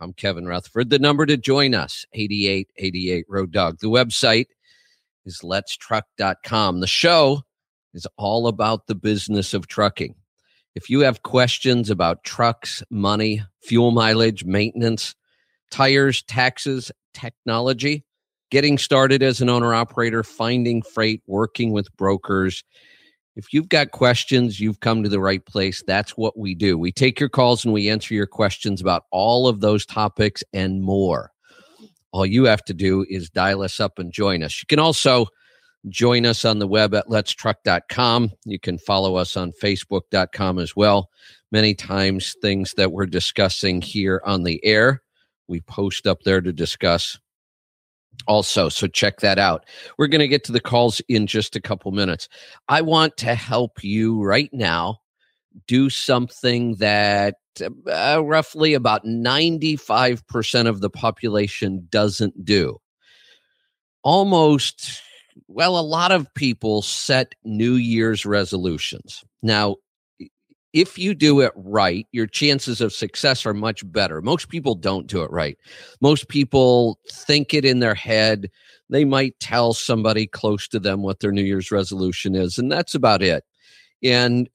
I'm Kevin Rutherford. The number to join us, 8888 Road Dog. The website is letstruck.com. The show is all about the business of trucking. If you have questions about trucks, money, fuel mileage, maintenance, tires, taxes, technology, getting started as an owner operator, finding freight, working with brokers, if you've got questions, you've come to the right place. That's what we do. We take your calls and we answer your questions about all of those topics and more. All you have to do is dial us up and join us. You can also join us on the web at letstruck.com. You can follow us on facebook.com as well. Many times, things that we're discussing here on the air, we post up there to discuss also. So check that out. We're going to get to the calls in just a couple minutes. I want to help you right now do something that uh, roughly about 95% of the population doesn't do. Almost, well, a lot of people set New Year's resolutions. Now, if you do it right, your chances of success are much better. Most people don't do it right. Most people think it in their head. They might tell somebody close to them what their New Year's resolution is, and that's about it. And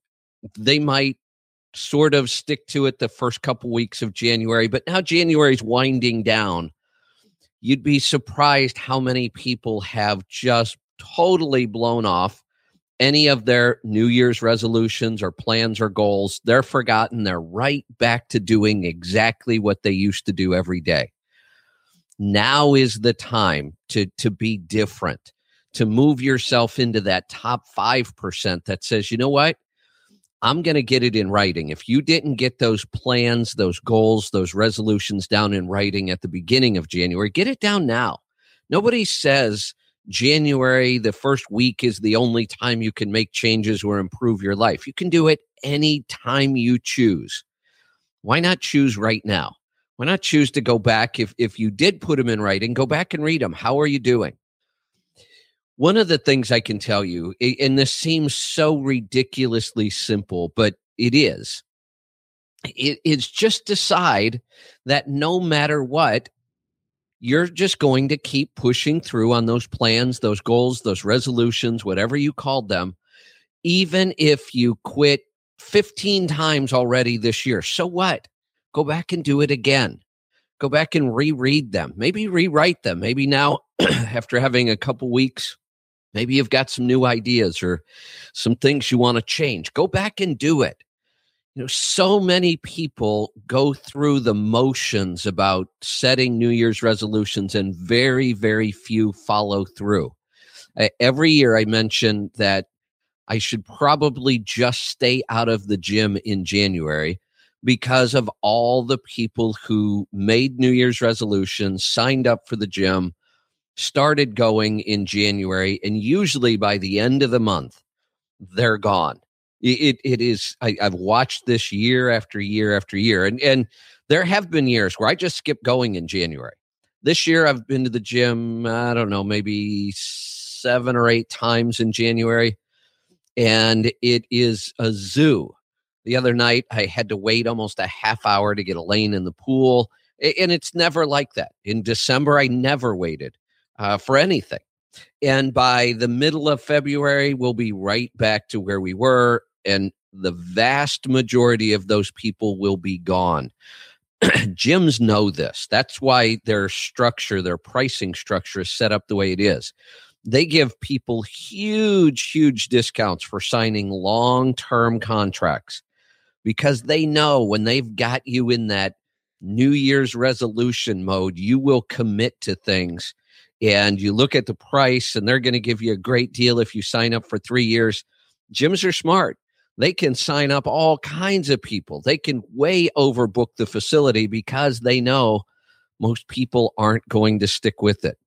they might sort of stick to it the first couple weeks of January, but now January's winding down. You'd be surprised how many people have just totally blown off any of their New Year's resolutions or plans or goals, they're forgotten. They're right back to doing exactly what they used to do every day. Now is the time to, to be different, to move yourself into that top 5% that says, you know what? I'm going to get it in writing. If you didn't get those plans, those goals, those resolutions down in writing at the beginning of January, get it down now. Nobody says, January, the first week is the only time you can make changes or improve your life. You can do it any time you choose. Why not choose right now? Why not choose to go back if if you did put them in writing, go back and read them. How are you doing? One of the things I can tell you, and this seems so ridiculously simple, but it is. It is just decide that no matter what, you're just going to keep pushing through on those plans, those goals, those resolutions, whatever you called them, even if you quit 15 times already this year. So what? Go back and do it again. Go back and reread them. Maybe rewrite them. Maybe now, after having a couple weeks, maybe you've got some new ideas or some things you want to change. Go back and do it you know so many people go through the motions about setting new year's resolutions and very very few follow through. Uh, every year i mention that i should probably just stay out of the gym in january because of all the people who made new year's resolutions signed up for the gym started going in january and usually by the end of the month they're gone it it is. I, I've watched this year after year after year, and and there have been years where I just skip going in January. This year, I've been to the gym. I don't know, maybe seven or eight times in January, and it is a zoo. The other night, I had to wait almost a half hour to get a lane in the pool, and it's never like that. In December, I never waited uh, for anything. And by the middle of February, we'll be right back to where we were and the vast majority of those people will be gone. Gyms know this. That's why their structure, their pricing structure is set up the way it is. They give people huge, huge discounts for signing long term contracts because they know when they've got you in that New Year's resolution mode, you will commit to things. And you look at the price, and they're going to give you a great deal if you sign up for three years. Gyms are smart they can sign up all kinds of people. They can way overbook the facility because they know most people aren't going to stick with it.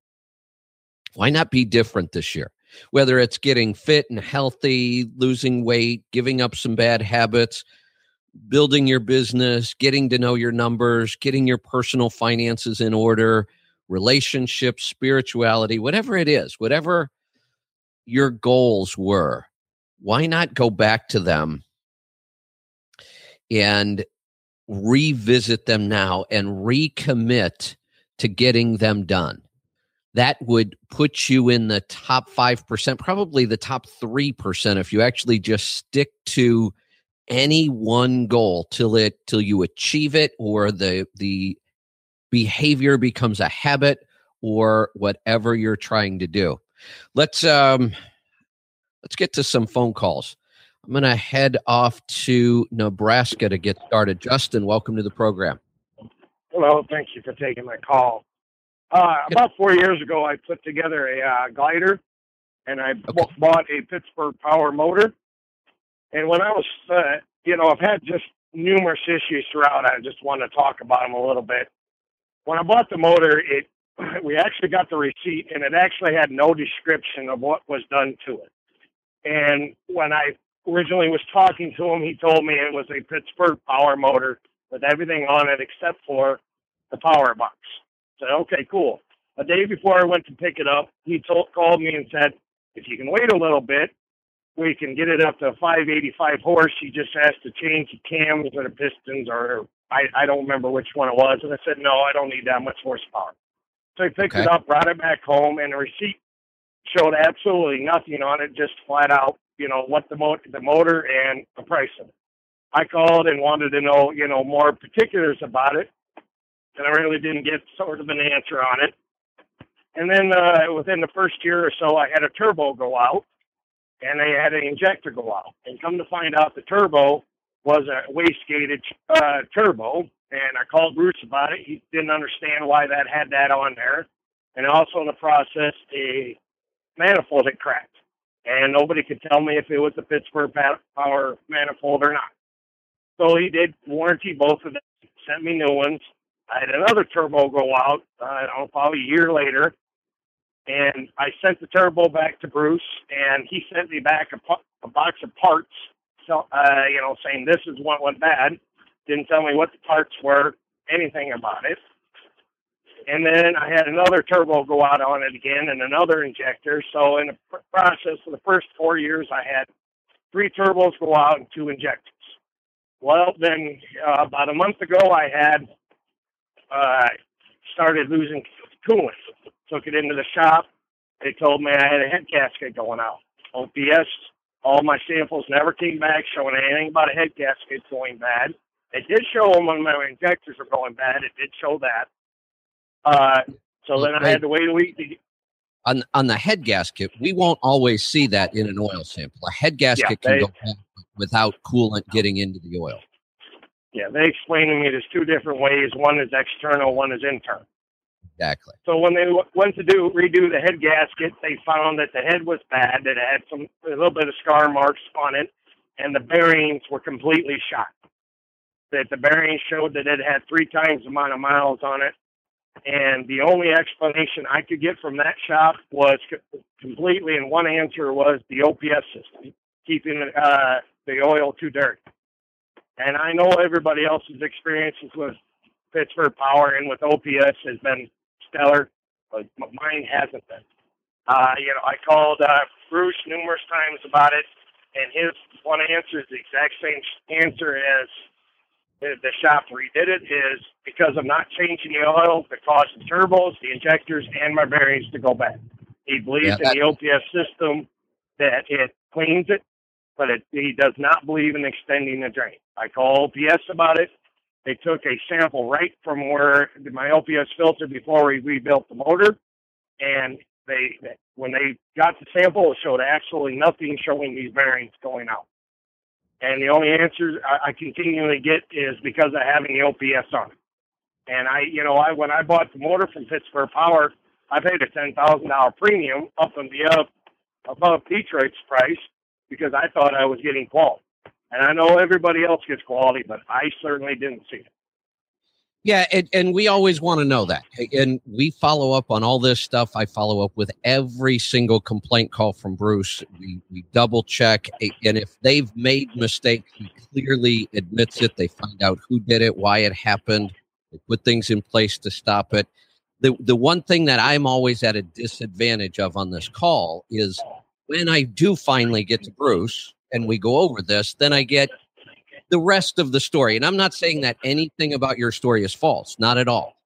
Why not be different this year? Whether it's getting fit and healthy, losing weight, giving up some bad habits, building your business, getting to know your numbers, getting your personal finances in order, relationships, spirituality, whatever it is, whatever your goals were, why not go back to them and revisit them now and recommit to getting them done? That would put you in the top 5%, probably the top 3% if you actually just stick to any one goal till it till you achieve it or the the behavior becomes a habit or whatever you're trying to do. Let's um let's get to some phone calls. I'm going to head off to Nebraska to get started. Justin, welcome to the program. Hello, thank you for taking my call. Uh, about four years ago, I put together a uh, glider, and I okay. bought a Pittsburgh Power motor. And when I was, uh, you know, I've had just numerous issues throughout. I just want to talk about them a little bit. When I bought the motor, it we actually got the receipt, and it actually had no description of what was done to it. And when I originally was talking to him, he told me it was a Pittsburgh Power motor with everything on it except for the power box. I said, okay, cool. A day before I went to pick it up, he told, called me and said, if you can wait a little bit, we can get it up to 585 horse. He just has to change the cams or the pistons, or I, I don't remember which one it was. And I said, no, I don't need that much horsepower. So he picked okay. it up, brought it back home, and the receipt showed absolutely nothing on it, just flat out, you know, what the mo- the motor and the price of it. I called and wanted to know, you know, more particulars about it, and I really didn't get sort of an answer on it. And then uh, within the first year or so, I had a turbo go out, and they had an injector go out. And come to find out, the turbo was a wastegated uh, turbo. And I called Bruce about it. He didn't understand why that had that on there. And also in the process, a manifold had cracked. And nobody could tell me if it was the Pittsburgh Power manifold or not. So he did warranty both of them, sent me new ones. I had another turbo go out, uh, I don't know, probably a year later, and I sent the turbo back to Bruce, and he sent me back a, a box of parts, so, uh, you know, saying this is what went bad. Didn't tell me what the parts were, anything about it. And then I had another turbo go out on it again, and another injector. So in the pr- process of the first four years, I had three turbos go out and two injectors. Well, then uh, about a month ago, I had uh, started losing coolant took it into the shop. They told me I had a head gasket going out. OPS, all my samples never came back showing anything about a head gasket going bad. It did show them when my injectors were going bad. It did show that. Uh, so then I had to wait a week to on on the head gasket, we won't always see that in an oil sample. A head gasket yeah, they, can go without coolant getting into the oil. Yeah, they explained to me there's two different ways. One is external, one is internal. Exactly. So when they went to do redo the head gasket, they found that the head was bad. That it had some a little bit of scar marks on it, and the bearings were completely shot. That the bearings showed that it had three times the amount of miles on it, and the only explanation I could get from that shop was completely, and one answer was the OPS system keeping uh, the oil too dirty. And I know everybody else's experiences with Pittsburgh Power and with OPS has been stellar, but mine hasn't been. Uh, you know, I called uh, Bruce numerous times about it, and his one answer is the exact same answer as the, the shop redid it is because I'm not changing the oil that caused the turbos, the injectors, and my bearings to go bad. He believes yeah, in the OPS system that it cleans it, but it, he does not believe in extending the drain. I call OPS about it. They took a sample right from where my OPS filter before we rebuilt the motor, and they when they got the sample, it showed absolutely nothing showing these bearings going out. And the only answer I, I continually get is because of having the OPS on it. And I, you know, I when I bought the motor from Pittsburgh Power, I paid a ten thousand dollar premium up and above above Detroit's price because I thought I was getting quality. And I know everybody else gets quality, but I certainly didn't see it. Yeah, and, and we always want to know that. And we follow up on all this stuff. I follow up with every single complaint call from Bruce. We, we double check. And if they've made mistakes, he clearly admits it. They find out who did it, why it happened. They put things in place to stop it. The, the one thing that I'm always at a disadvantage of on this call is when I do finally get to Bruce and we go over this, then I get the rest of the story. And I'm not saying that anything about your story is false, not at all.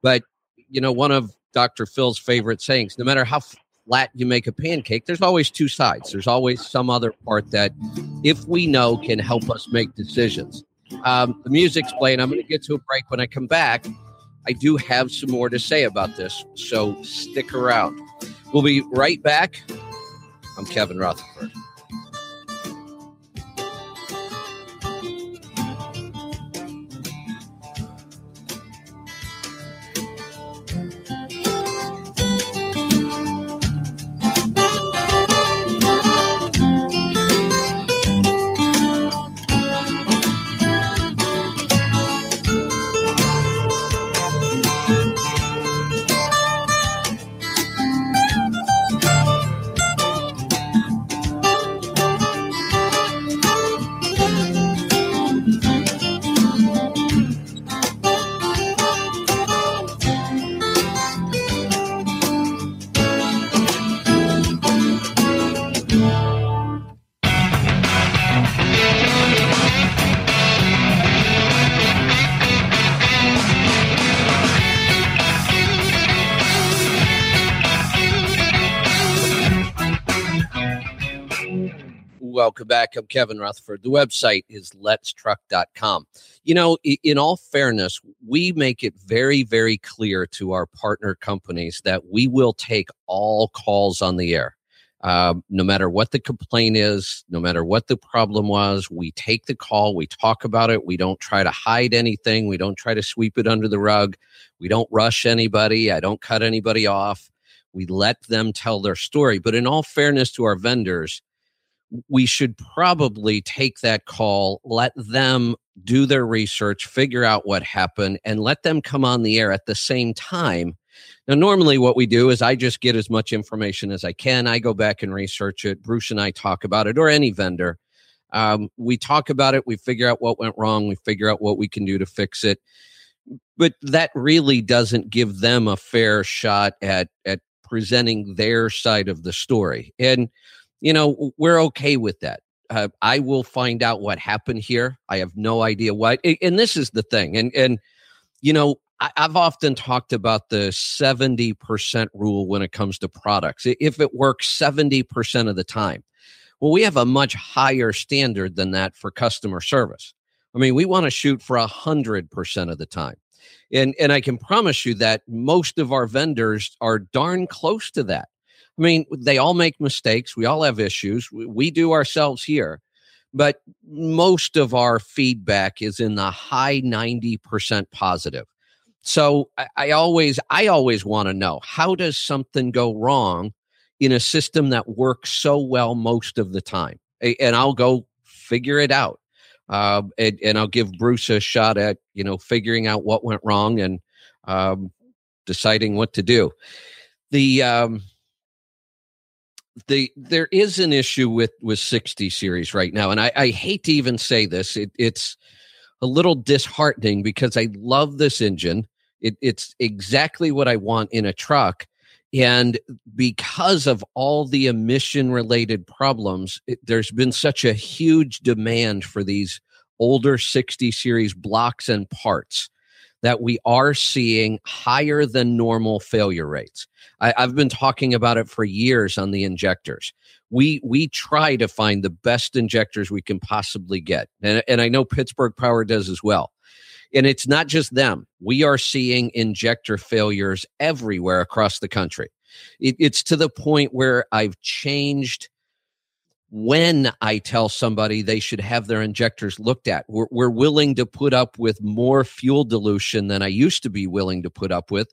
But, you know, one of Dr. Phil's favorite sayings no matter how flat you make a pancake, there's always two sides. There's always some other part that, if we know, can help us make decisions. Um, the music's playing. I'm going to get to a break. When I come back, I do have some more to say about this. So stick around. We'll be right back. I'm Kevin Rutherford. Welcome back. I'm Kevin Rutherford. The website is letstruck.com. You know, in all fairness, we make it very, very clear to our partner companies that we will take all calls on the air. Um, no matter what the complaint is, no matter what the problem was, we take the call, we talk about it. We don't try to hide anything. We don't try to sweep it under the rug. We don't rush anybody. I don't cut anybody off. We let them tell their story. But in all fairness to our vendors, we should probably take that call, let them do their research, figure out what happened, and let them come on the air at the same time. Now, normally what we do is I just get as much information as I can. I go back and research it. Bruce and I talk about it, or any vendor. Um, we talk about it. We figure out what went wrong. We figure out what we can do to fix it. But that really doesn't give them a fair shot at at presenting their side of the story. And you know, we're okay with that. Uh, I will find out what happened here. I have no idea what. And this is the thing. And and you know, I, have often talked about the seventy percent rule when it comes to products. If it works seventy percent of the time, well, we have a much higher standard than that for customer service. I mean, we want to shoot for hundred percent of the time. And and I can promise you that most of our vendors are darn close to that. I mean, they all make mistakes. We all have issues. We, we do ourselves here. But most of our feedback is in the high 90% positive. So I, I always, I always want to know how does something go wrong in a system that works so well most of the time? And I'll go figure it out. Uh, and, and, I'll give Bruce a shot at, you know, figuring out what went wrong and um, deciding what to do. The, um, the there is an issue with with 60 series right now and i, I hate to even say this it, it's a little disheartening because i love this engine. It, it's exactly what i want in a truck and because of all the emission related problems it, there's been such a huge demand for these older 60 series blocks and parts that we are seeing higher than normal failure rates. I, have been talking about it for years on the injectors. We we try to find the best injectors we can possibly get, and, and I know Pittsburgh Power does as well. And it's not just them. We are seeing injector failures everywhere across the country. It, it's to the point where I've changed when I tell somebody they should have their injectors looked at. We're, we're, willing to put up with more fuel dilution than I used to be willing to put up with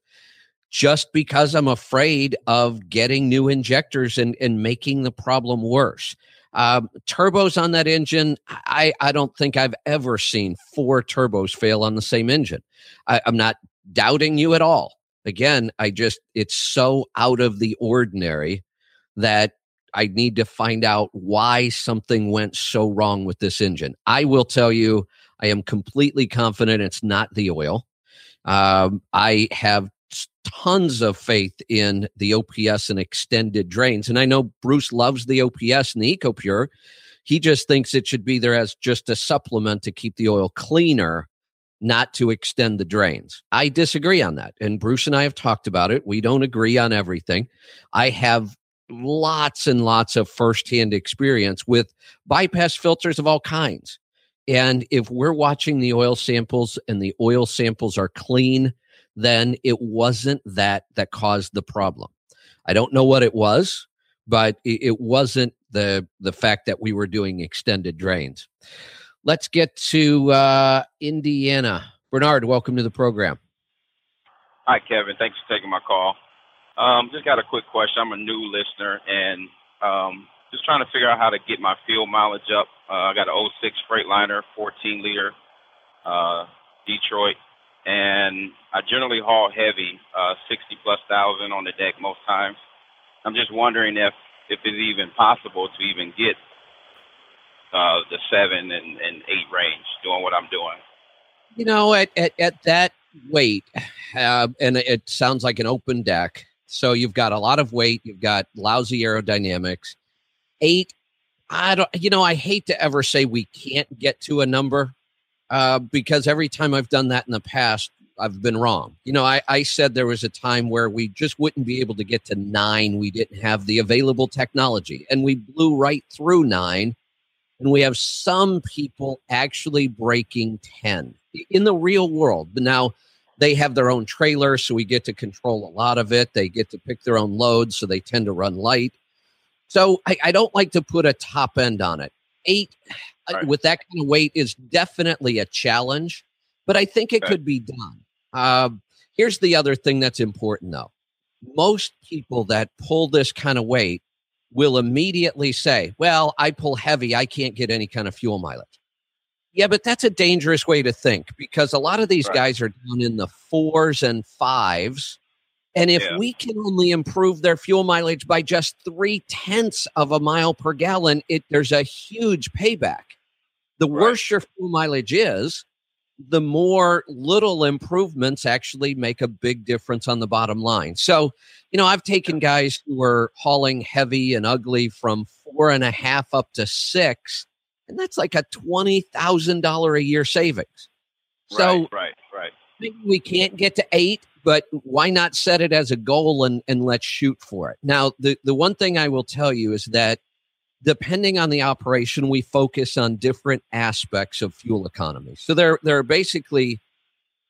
just because I'm afraid of getting new injectors and, and making the problem worse. Um, turbos on that engine, I, I don't think I've ever seen four turbos fail on the same engine. I, I'm not doubting you at all. Again, I just, it's so out of the ordinary that I need to find out why something went so wrong with this engine. I will tell you, I am completely confident it's not the oil. Um, I have tons of faith in the OPS and extended drains. And I know Bruce loves the OPS and the EcoPure. He just thinks it should be there as just a supplement to keep the oil cleaner, not to extend the drains. I disagree on that. And Bruce and I have talked about it. We don't agree on everything. I have lots and lots of firsthand experience with bypass filters of all kinds. And if we're watching the oil samples and the oil samples are clean, then it wasn't that that caused the problem. I don't know what it was, but it, wasn't the the fact that we were doing extended drains. Let's get to uh, Indiana. Bernard, welcome to the program. Hi, Kevin. Thanks for taking my call. Um, just got a quick question. I'm a new listener and um, just trying to figure out how to get my fuel mileage up. Uh, I got an 06 Freightliner, 14 liter, uh, Detroit and I generally haul heavy, uh, 60 plus thousand on the deck most times. I'm just wondering if if it's even possible to even get uh, the seven and, and eight range doing what I'm doing. You know, at at, at that weight, uh, and it sounds like an open deck. So you've got a lot of weight. You've got lousy aerodynamics. Eight. I don't. You know, I hate to ever say we can't get to a number uh, because every time I've done that in the past, I've been wrong. You know, I, I said there was a time where we just wouldn't be able to get to nine. We didn't have the available technology, and we blew right through nine. And we have some people actually breaking 10 in the real world. Now, they have their own trailer, so we get to control a lot of it. They get to pick their own loads, so they tend to run light. So I, I don't like to put a top end on it. Eight, right. with that kind of weight is definitely a challenge, but I think it okay. could be done. Uh, here's the other thing that's important, though. Most people that pull this kind of weight will immediately say, Well, I pull heavy, I can't get any kind of fuel mileage. Yeah, but that's a dangerous way to think because a lot of these right. guys are down in the fours and fives. And if yeah. we can only improve their fuel mileage by just three tenths of a mile per gallon, it there's a huge payback. The right. worse your fuel mileage is, the more little improvements actually make a big difference on the bottom line. So, you know, I've taken guys who were hauling heavy and ugly from four and a half up to six, and that's like a twenty thousand dollar a year savings. So, right, right, right. Maybe we can't get to eight, but why not set it as a goal and and let's shoot for it? Now, the the one thing I will tell you is that depending on the operation, we focus on different aspects of fuel economy. So there, there are basically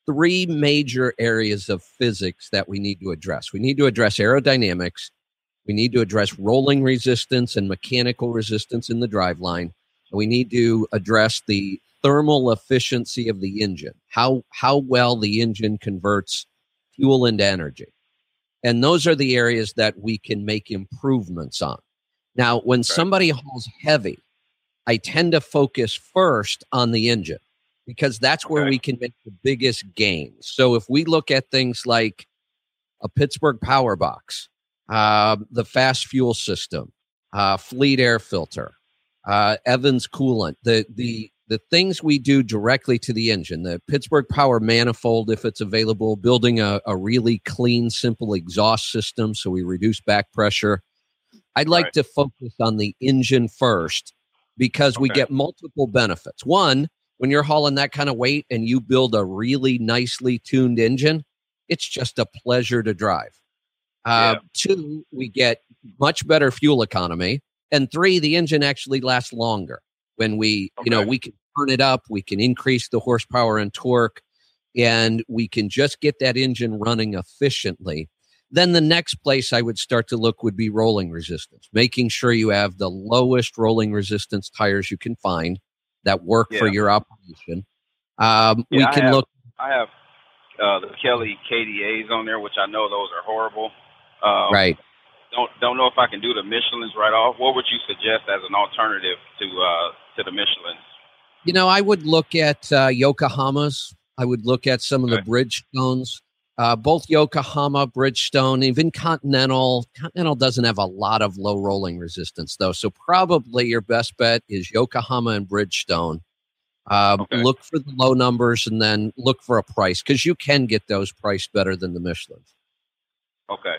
three major areas of physics that we need to address. We need to address aerodynamics, we need to address rolling resistance and mechanical resistance in the driveline. We need to address the thermal efficiency of the engine, how, how well the engine converts fuel into energy. And those are the areas that we can make improvements on. Now, when right. somebody hauls heavy, I tend to focus first on the engine because that's where okay. we can make the biggest gains. So if we look at things like a Pittsburgh power box, uh, the FASS fuel system, uh, fleet air filter, uh, Evans coolant, the the the things we do directly to the engine, the Pittsburgh Power manifold, if it's available, building a, a really clean, simple exhaust system so we reduce back pressure, I'd like right. to focus on the engine first because okay. we get multiple benefits. One, when you're hauling that kind of weight and you build a really nicely tuned engine, it's just a pleasure to drive. Uh, yeah. Two, we get much better fuel economy. And three, the engine actually lasts longer. When we, okay. you know, we can turn it up, we can increase the horsepower and torque, and we can just get that engine running efficiently then the next place I would start to look would be rolling resistance, making sure you have the lowest rolling resistance tires you can find that work yeah. for your operation. Um, yeah, we can I have, look. I have uh, the Kelly KDAs on there, which I know those are horrible. Um, right. Don't don't know if I can do the Michelin's right off. What would you suggest as an alternative to uh, to the Michelin's? You know, I would look at uh, Yokohama's. I would look at some of the Okay. Bridgestones. Uh, both Yokohama, Bridgestone, even Continental. Continental doesn't have a lot of low rolling resistance, though. So probably your best bet is Yokohama and Bridgestone. Um, Okay. Look for the low numbers and then look for a price because you can get those priced better than the Michelin. Okay.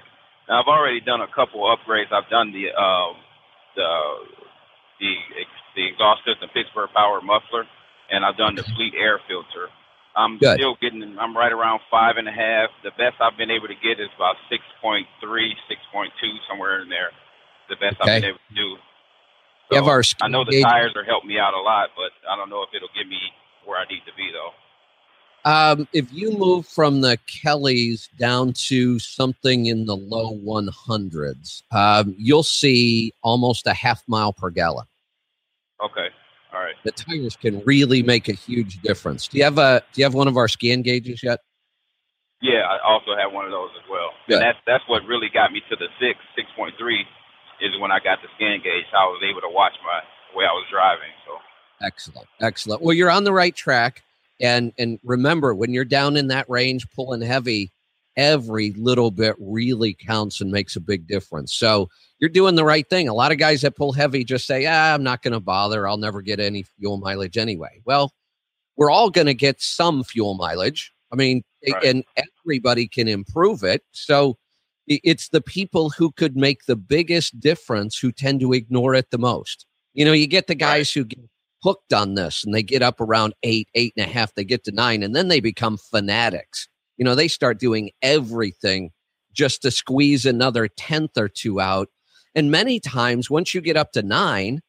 Now I've already done a couple upgrades. I've done the um, the the the exhaust system Pittsburgh Power muffler, and I've done the Fleet air filter. I'm Good. still getting. I'm right around five and a half. The best I've been able to get is about 6.3, 6.2, somewhere in there. The best Okay. I've been able to do. So, our I know the gauge- tires are helping me out a lot, but I don't know if it'll get me where I need to be though. Um, if you move from the Kellys down to something in the low 100s, um, you'll see almost a half mile per gallon. Okay. All right. The tires can really make a huge difference. Do you have a Do you have one of our scan gauges yet? Yeah, I also have one of those as well. Good. And that's that's what really got me to the six, six point three, is when I got the scan gauge. I was able to watch my way I was driving. So Excellent, excellent. Well, you're on the right track, and and remember when you're down in that range pulling heavy, every little bit really counts and makes a big difference. So you're doing the right thing. A lot of guys that pull heavy just say, "Ah, I'm not going to bother. I'll never get any fuel mileage anyway." Well, we're all going to get some fuel mileage. I mean, Right. and everybody can improve it. So it's the people who could make the biggest difference who tend to ignore it the most. You know, you get the guys who get hooked on this and they get up around eight, eight and a half, they get to nine, and then they become fanatics. You know, they start doing everything just to squeeze another tenth or two out. And many times, once you get up to nine,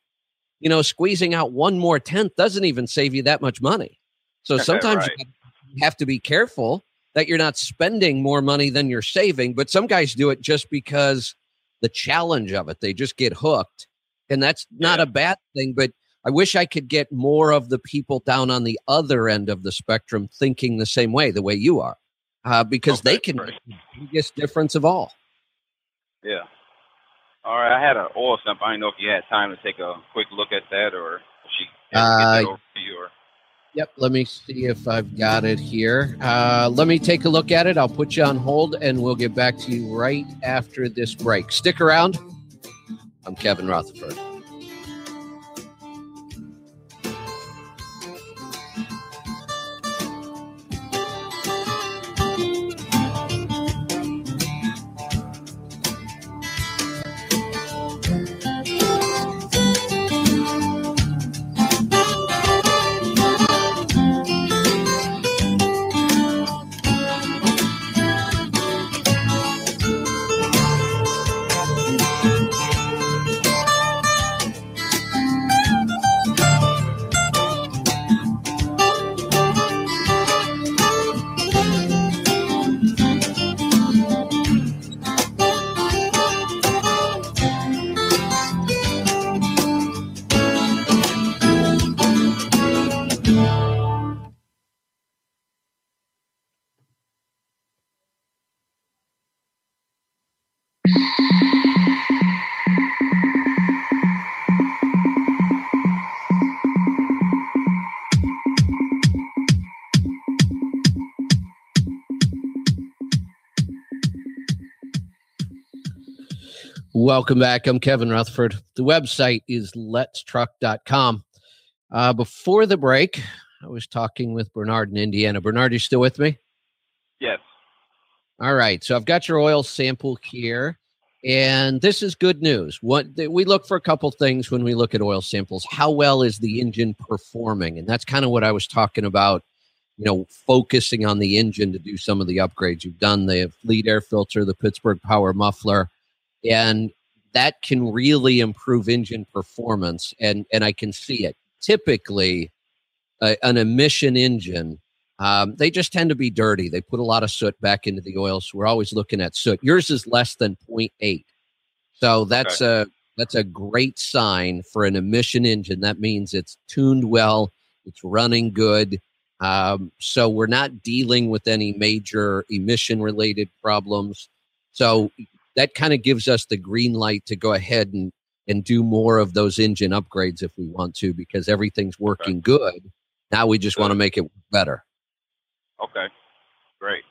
you know, squeezing out one more tenth doesn't even save you that much money. So sometimes Right. you have to be careful that you're not spending more money than you're saving. But some guys do it just because the challenge of it, they just get hooked. And that's not Yeah. a bad thing. But I wish I could get more of the people down on the other end of the spectrum thinking the same way, the way you are, uh, because they can make the biggest difference of all. yeah. All right. I had an oil sample. I didn't know if you had time to take a quick look at that, or she had to get Uh, over to you, or Yep. Let me see if I've got it here. Uh, let me take a look at it. I'll put you on hold and we'll get back to you right after this break. Stick around. I'm Kevin Rutherford. Welcome back. I'm Kevin Rutherford. The website is letstruck.com. Uh, before the break, I was talking with Bernard in Indiana. Bernard, you still with me? yes. All right. So I've got your oil sample here. And this is good news. What we look for a couple things when we look at oil samples. How well is the engine performing? And that's kind of what I was talking about, you know, focusing on the engine to do some of the upgrades. You've done the Fleet air filter, the Pittsburgh power muffler, and that can really improve engine performance. And and I can see it. Typically, an emission engine um, they just tend to be dirty. They put a lot of soot back into the oil, so we're always looking at soot. Yours is less than 0.8, so that's a that's a great sign for an emission engine. That means it's tuned well, it's running good. Um, so we're not dealing with any major emission related problems. So that kind of gives us the green light to go ahead and and do more of those engine upgrades if we want to because everything's working good. Now we just want to make it better. Okay, great.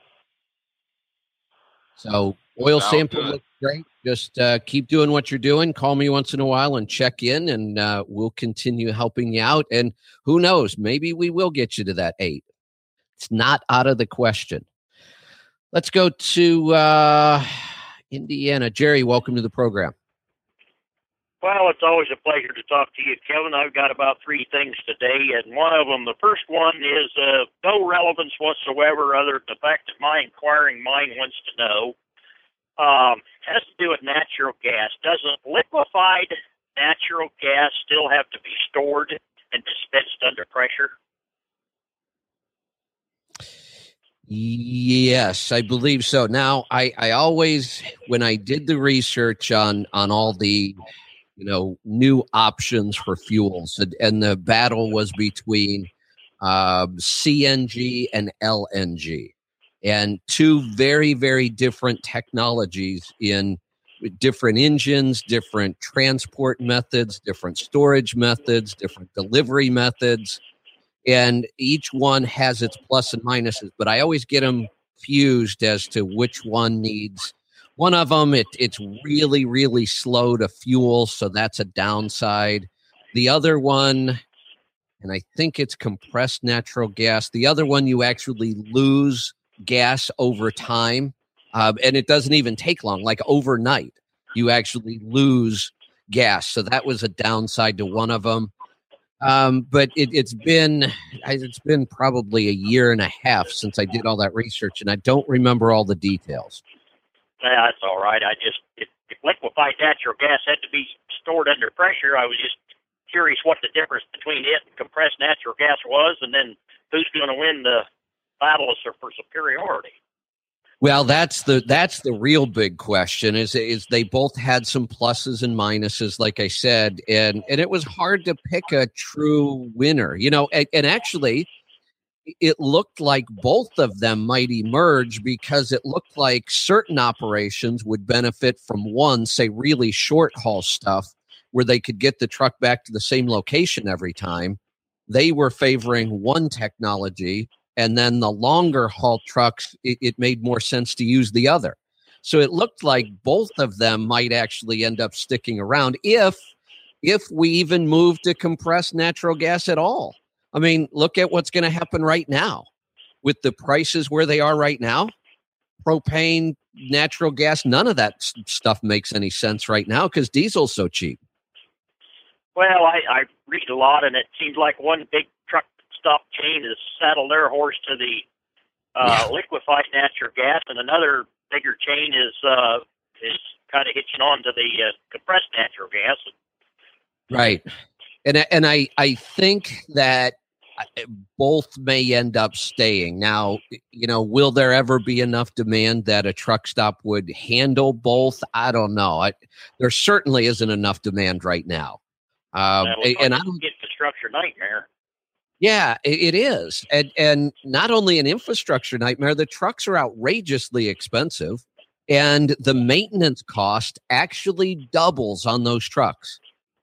So oil Sounds sample good. looks great. Just uh, keep doing what you're doing. Call me once in a while and check in, and uh, we'll continue helping you out. And who knows, maybe we will get you to that eight. It's not out of the question. Let's go to uh, Indiana. Jerry, welcome to the program. Well, it's always a pleasure to talk to you, Kevin. I've got about three things today, and one of them, the first one is uh, no relevance whatsoever, other than the fact that my inquiring mind wants to know. Um, has to do with natural gas. Doesn't liquefied natural gas still have to be stored and dispensed under pressure? Yes, I believe so. Now, I, I always, when I did the research on on all the, you know, new options for fuels, and, and the battle was between um, CNG and LNG, and two very very different technologies in different engines, different transport methods, different storage methods, different delivery methods and each one has its plus and minuses but i always get them fused as to which one needs one of them it, it's really really slow to fuel so that's a downside. The other one and i think it's compressed natural gas the other one you actually lose gas over time uh, and it doesn't even take long like overnight you actually lose gas. So that was a downside to one of them um, but it, it's been it's been probably a year and a half since I did all that research, and I don't remember all the details. Yeah, that's all right. I just, if, if liquefied natural gas had to be stored under pressure, I was just curious what the difference between it and compressed natural gas was, and then who's going to win the battle for superiority. Well, that's the that's the real big question. Is is they both had some pluses and minuses, like I said, and and it was hard to pick a true winner. You know, and, and actually, it looked like both of them might emerge because it looked like certain operations would benefit from one, say, really short haul stuff where they could get the truck back to the same location every time. They were favoring one technology and then the longer haul trucks it, it, made more sense to use the other. So it looked like both of them might actually end up sticking around if if we even move to compressed natural gas at all. I mean look at what's going to happen right now. With the prices where they are right now propane natural gas none of that stuff makes any sense right now because diesel's so cheap. Well I, I read a lot and it seems like one big truck stop chain has saddled their horse to the uh, yeah. liquefied natural gas, and another bigger chain is uh, is kind of hitching on to the uh, compressed natural gas. Right, and and I I think that uh, both may end up staying. Now, you know, will there ever be enough demand that a truck stop would handle both? I don't know. I, there certainly isn't enough demand right now. Um, and I don't get the structure nightmare. Yeah, it is. And and not only an infrastructure nightmare, the trucks are outrageously expensive and the maintenance cost actually doubles on those trucks.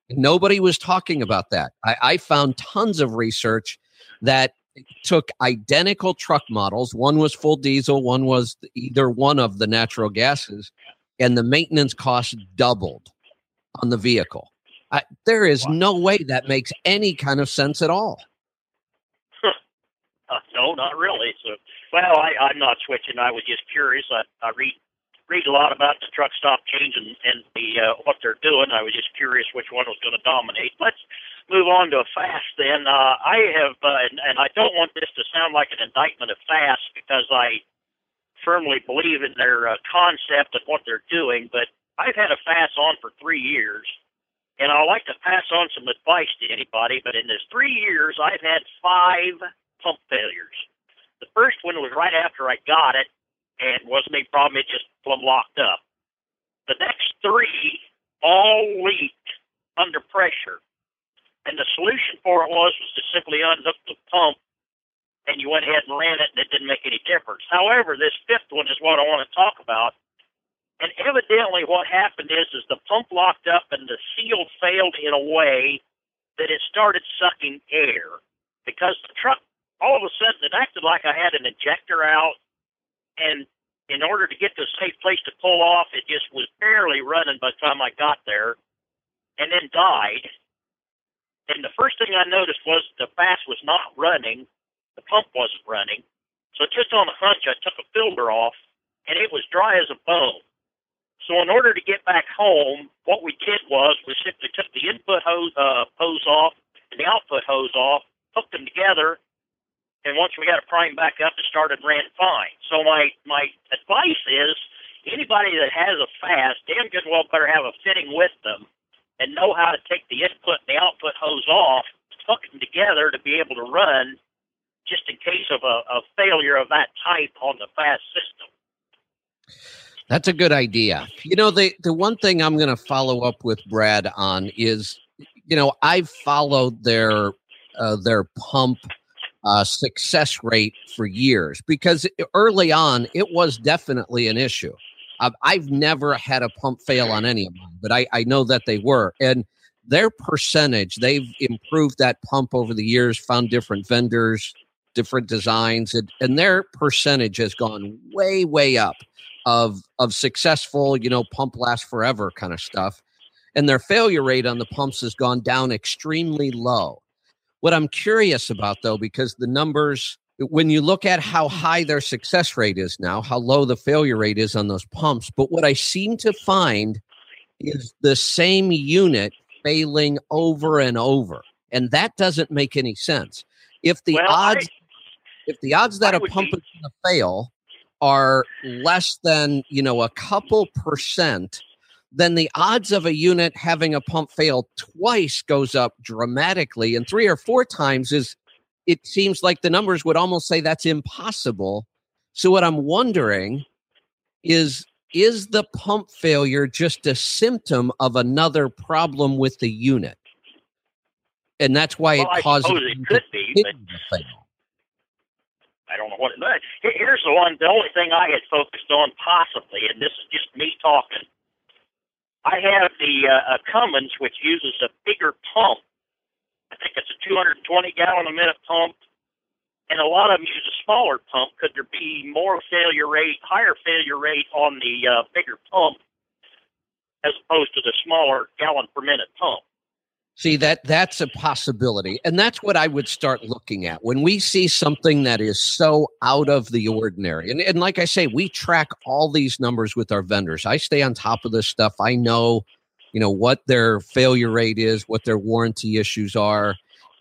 Nobody was talking about that. I, I found tons of research that took identical truck models. One was full diesel, one was either one of the natural gases, and the maintenance cost doubled on the vehicle. I, there is wow. no way that makes any kind of sense at all. No, not really. So, well, I, I'm not switching. I was just curious. I, I read read a lot about the truck stop change and, and the uh, what they're doing. I was just curious which one was going to dominate. Let's move on to a FASS then. Uh, I have, uh, and, and I don't want this to sound like an indictment of FASS because I firmly believe in their uh, concept and what they're doing. But I've had a FASS on for three years, and I like to pass on some advice to anybody. But in this three years, I've had five pump failures. The first one was right after I got it and wasn't a problem. It just plumb locked up. The next three all leaked under pressure. And the solution for it was, was to simply unhook the pump and you went ahead and ran it and it didn't make any difference. However, this fifth one is what I want to talk about. And evidently, what happened is, is the pump locked up and the seal failed in a way that it started sucking air because the truck all of a sudden it acted like I had an injector out, and in order to get to a safe place to pull off, it just was barely running by the time I got there, and then died. And the first thing I noticed was the FASS was not running, the pump wasn't running. So just on a hunch, I took a filter off, and it was dry as a bone. So in order to get back home, what we did was we simply took the input hose, uh, hose off and the output hose off, hooked them together, and once we got it primed back up, it started ran fine. So my my advice is anybody that has a FASS, damn good well better have a fitting with them and know how to take the input and the output hose off, hook them together to be able to run just in case of a, a failure of that type on the FASS system. That's a good idea. You know, the the one thing I'm going to follow up with Brad on is, you know, I've followed their uh, their pump uh, success rate for years because early on it was definitely an issue. I've never had a pump fail on any of mine, but I, I know that they were. And their percentage, they've improved that pump over the years, found different vendors, different designs, and, and their percentage has gone way, way up of of successful, you know, pump last forever kind of stuff. And their failure rate on the pumps has gone down extremely low. What I'm curious about though, because the numbers, when you look at how high their success rate is now, how low the failure rate is on those pumps, but what I seem to find is the same unit failing over and over. And that doesn't make any sense. If the well, odds I, if the odds that I a pump be, is going to fail are less than you know a couple percent then the odds of a unit having a pump fail twice goes up dramatically and three or four times is it seems like the numbers would almost say that's impossible so what i'm wondering is is the pump failure just a symptom of another problem with the unit and that's why well, it I causes it could be but I don't know what. Here's the one. The only thing I had focused on, possibly, and this is just me talking. I have the uh, Cummins, which uses a bigger pump. I think it's a 220 gallon a minute pump, and a lot of them use a smaller pump. Could there be more failure rate, higher failure rate on the uh, bigger pump as opposed to the smaller gallon per minute pump? See that that's a possibility. And that's what I would start looking at. When we see something that is so out of the ordinary. And, and like I say, we track all these numbers with our vendors. I stay on top of this stuff. I know, you know, what their failure rate is, what their warranty issues are.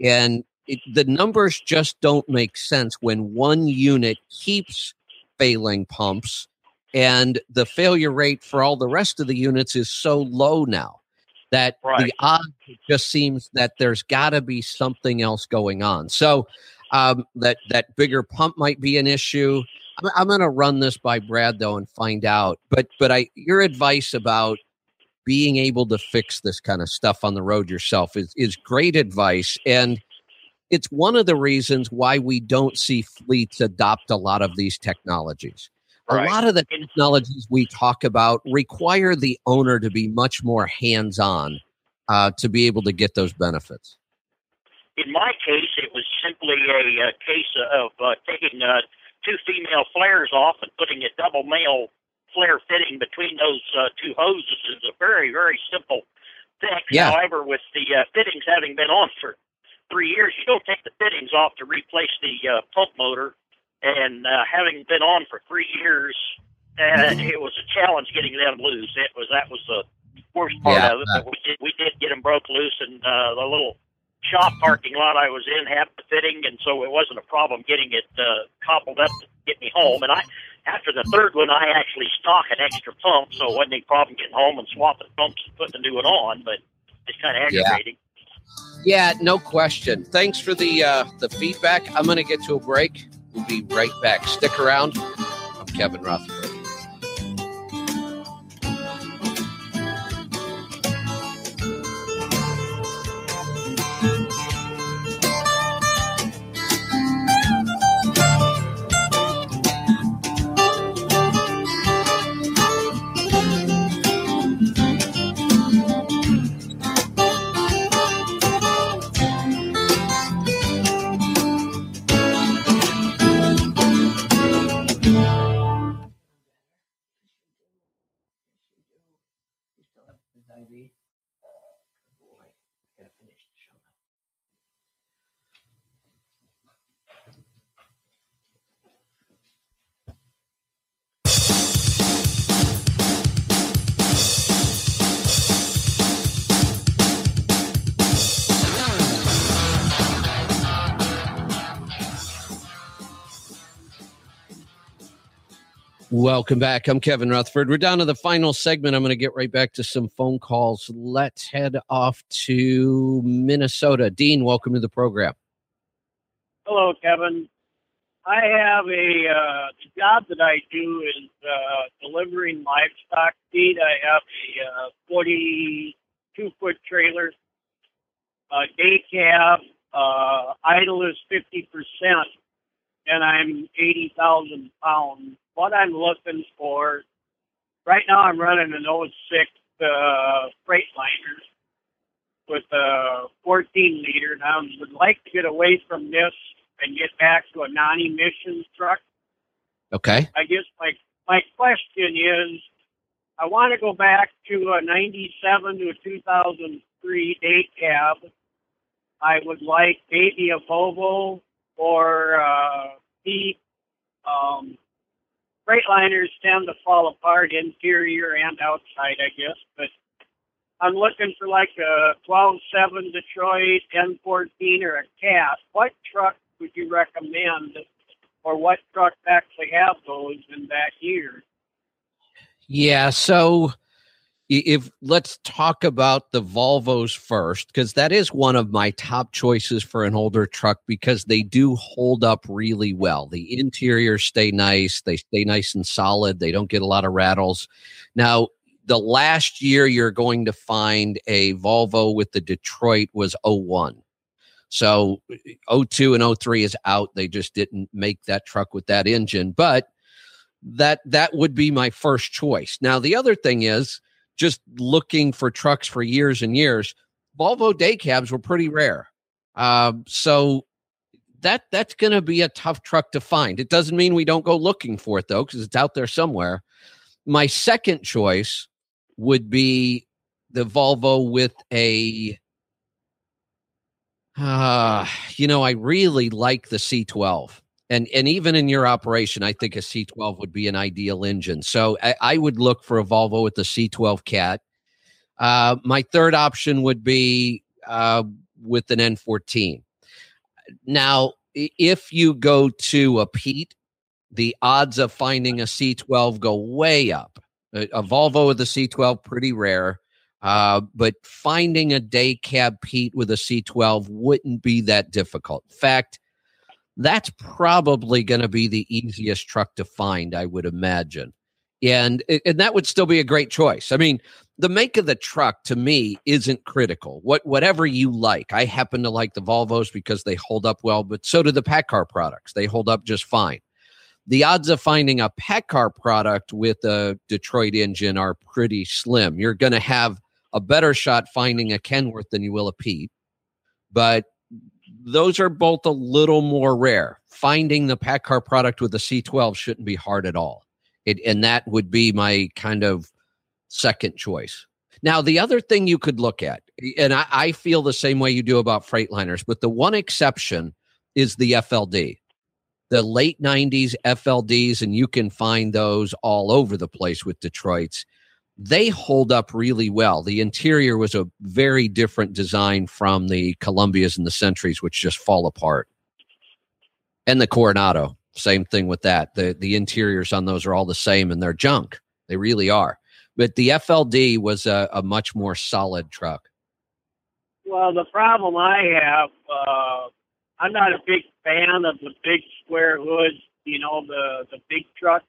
And it, the numbers just don't make sense when one unit keeps failing pumps and the failure rate for all the rest of the units is so low now that right. the odds just seems that there's got to be something else going on. So um, that that bigger pump might be an issue. I'm, I'm going to run this by Brad though and find out. But but I your advice about being able to fix this kind of stuff on the road yourself is is great advice and it's one of the reasons why we don't see fleets adopt a lot of these technologies Right. A lot of the technologies we talk about require the owner to be much more hands on uh, to be able to get those benefits. In my case, it was simply a, a case of uh, taking uh, two female flares off and putting a double male flare fitting between those uh, two hoses. It's a very, very simple fix. Yeah. However, with the uh, fittings having been on for three years, you don't take the fittings off to replace the uh, pump motor and uh, having been on for three years, uh, it was a challenge getting them loose. It was that was the worst part Yeah, of it. But we did we did get them broke loose, and uh, the little shop parking lot I was in had the fitting, and so it wasn't a problem getting it uh, cobbled up to get me home. And I, after the third one, I actually stock an extra pump, so it wasn't any problem getting home and swapping pumps and putting the new one on. But it's kind of Yeah. aggravating. Yeah, no question. Thanks for the uh, the feedback. I'm going to get to a break. We'll be right back. Stick around. I'm Kevin Rutherford. Welcome back. I'm Kevin Rutherford. We're down to the final segment. I'm going to get right back to some phone calls. Let's head off to Minnesota. Dean, welcome to the program. Hello, Kevin. I have a uh, job that I do is uh, delivering livestock feed. I have a uh, 42 foot trailer, uh, day cab, uh, idle is 50%, and I'm 80,000 pounds what I'm looking for, right now I'm running an 06 uh, Freightliner with a 14 liter, and I would like to get away from this and get back to a non-emissions truck. Okay. I guess my my question is, I want to go back to a 97 to a 2003 day cab. I would like maybe a Volvo or uh, Pete um, Freightliners tend to fall apart interior and outside, I guess. But I'm looking for like a 12.7 Detroit N14 or a Cat. What truck would you recommend, or what trucks actually have those in that year? Yeah, so if let's talk about the Volvos first, because that is one of my top choices for an older truck because they do hold up really well. The interiors stay nice, they stay nice and solid, they don't get a lot of rattles. Now, the last year you're going to find a Volvo with the Detroit was 01. So 02 and 03 is out. They just didn't make that truck with that engine, but that that would be my first choice. Now the other thing is just looking for trucks for years and years, Volvo day cabs were pretty rare. Um, so that that's going to be a tough truck to find. It doesn't mean we don't go looking for it though, because it's out there somewhere. My second choice would be the Volvo with a. Uh, you know, I really like the C12 and and even in your operation, I think a C12 would be an ideal engine. So I, I would look for a Volvo with the C12 cat. Uh, my third option would be uh, with an N14. Now, if you go to a Pete, the odds of finding a C12 go way up. A, a Volvo with a C12 pretty rare. Uh, but finding a day cab Pete with a C12 wouldn't be that difficult. In fact, that's probably going to be the easiest truck to find, I would imagine. And and that would still be a great choice. I mean, the make of the truck to me isn't critical. What whatever you like. I happen to like the Volvos because they hold up well, but so do the PACCAR products. They hold up just fine. The odds of finding a PACCAR product with a Detroit engine are pretty slim. You're going to have a better shot finding a Kenworth than you will a Pete. But those are both a little more rare. Finding the PACCAR product with the C12 shouldn't be hard at all. It, and that would be my kind of second choice. Now, the other thing you could look at, and I, I feel the same way you do about Freightliners, but the one exception is the FLD. The late 90s FLDs, and you can find those all over the place with Detroit's they hold up really well. The interior was a very different design from the Columbias and the Centuries, which just fall apart. And the Coronado, same thing with that. The the interiors on those are all the same and they're junk. They really are. But the FLD was a, a much more solid truck. Well, the problem I have, uh, I'm not a big fan of the big square hoods. You know, the the big truck.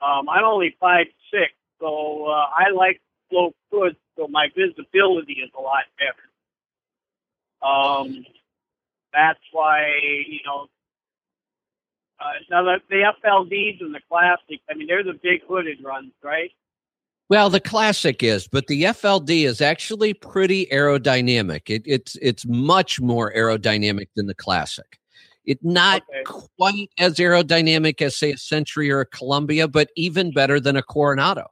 Um, I'm only five six, so uh, I like slow foot, so my visibility is a lot better. Um, that's why you know. Uh, now the, the FLDs and the classics, I mean, they're the big hooded runs, right? Well, the classic is, but the FLD is actually pretty aerodynamic. It, it's it's much more aerodynamic than the classic. It's not okay. quite as aerodynamic as say a Century or a Columbia, but even better than a Coronado.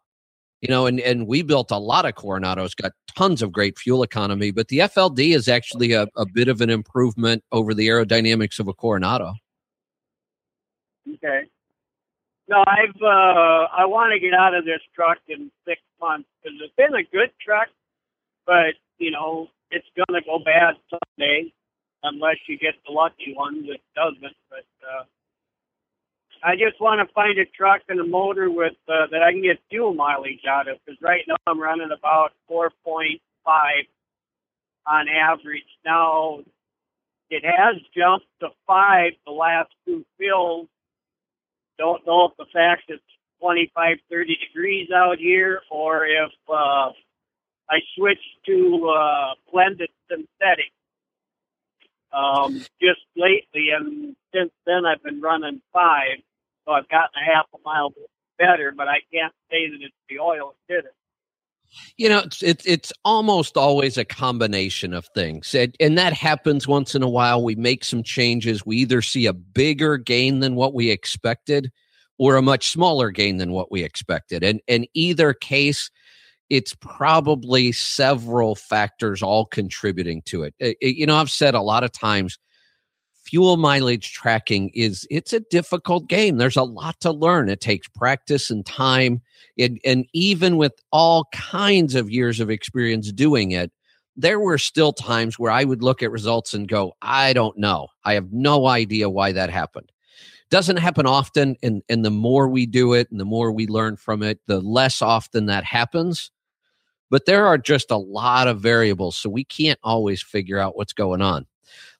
You know, and, and we built a lot of Coronados, got tons of great fuel economy, but the FLD is actually a, a bit of an improvement over the aerodynamics of a Coronado. Okay. No, I've uh, I want to get out of this truck in six months because it's been a good truck, but you know it's gonna go bad someday unless you get the lucky one that doesn't. But uh, I just want to find a truck and a motor with uh, that I can get fuel mileage out of because right now I'm running about 4.5 on average. Now it has jumped to five the last two fills. Don't know if the fact it's 25, 30 degrees out here or if uh, I switched to uh, blended synthetic um, just lately, and since then I've been running five, so I've gotten a half a mile better. But I can't say that it's the oil that did it. You know, it's it's, it's almost always a combination of things, and, that happens once in a while. We make some changes. We either see a bigger gain than what we expected, or a much smaller gain than what we expected, and in either case it's probably several factors all contributing to it. it. You know, I've said a lot of times fuel mileage tracking is it's a difficult game. There's a lot to learn. It takes practice and time. And, and even with all kinds of years of experience doing it, there were still times where I would look at results and go, I don't know. I have no idea why that happened. Doesn't happen often, and, and the more we do it and the more we learn from it, the less often that happens but there are just a lot of variables so we can't always figure out what's going on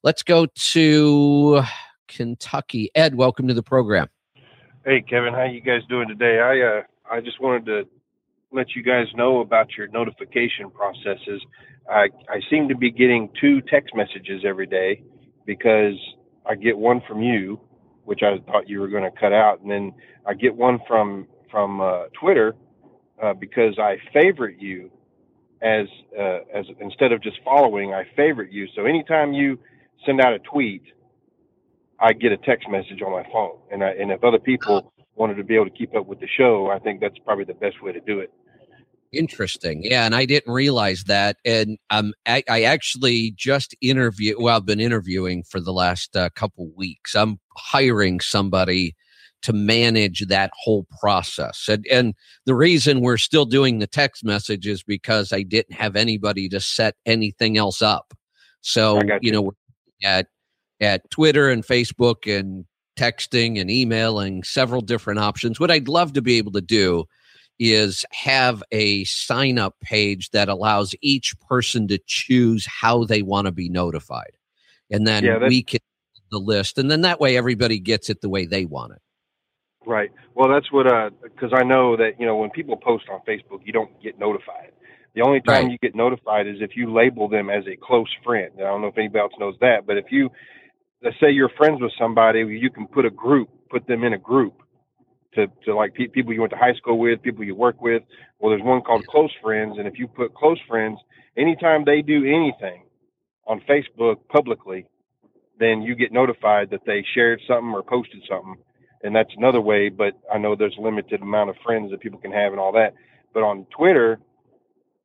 let's go to kentucky. Ed welcome to the program. Hey kevin how you guys doing today? I uh i just wanted to let you guys know about your notification processes. I i seem to be getting two text messages every day because i get one from you which i thought you were going to cut out and then i get one from from uh, twitter uh, because I favorite you as uh, as instead of just following, I favorite you. So anytime you send out a tweet, I get a text message on my phone. And I, and if other people wanted to be able to keep up with the show, I think that's probably the best way to do it. Interesting. Yeah, and I didn't realize that. And um, I, I actually just interview. Well, I've been interviewing for the last uh, couple weeks. I'm hiring somebody to manage that whole process. And, and the reason we're still doing the text message is because I didn't have anybody to set anything else up. So, you. you know, we're at at Twitter and Facebook and texting and emailing several different options. What I'd love to be able to do is have a sign up page that allows each person to choose how they want to be notified. And then yeah, we can the list and then that way everybody gets it the way they want it. Right. Well, that's what, uh, because I know that, you know, when people post on Facebook, you don't get notified. The only time right. you get notified is if you label them as a close friend. I don't know if anybody else knows that, but if you, let's say you're friends with somebody, you can put a group, put them in a group to, to like pe- people you went to high school with, people you work with. Well, there's one called close friends. And if you put close friends, anytime they do anything on Facebook publicly, then you get notified that they shared something or posted something and that's another way. But I know there's a limited amount of friends that people can have and all that. But on Twitter,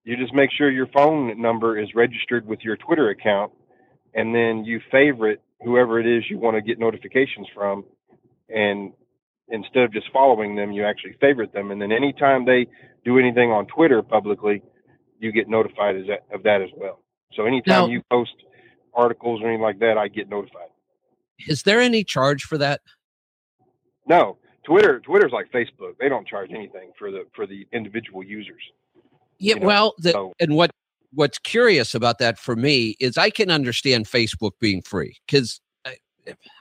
you just make sure your phone number is registered with your Twitter account, and then you favorite whoever it is you want to get notifications from, and instead of just following them, you actually favorite them, and then anytime they do anything on Twitter publicly, you get notified of that as well. So anytime now, you post articles or anything like that, I get notified. Is there any charge for that? No, Twitter Twitter's like Facebook. They don't charge anything for the for the individual users. Yeah, you know? well, the, so, and what what's curious about that for me is I can understand Facebook being free because I,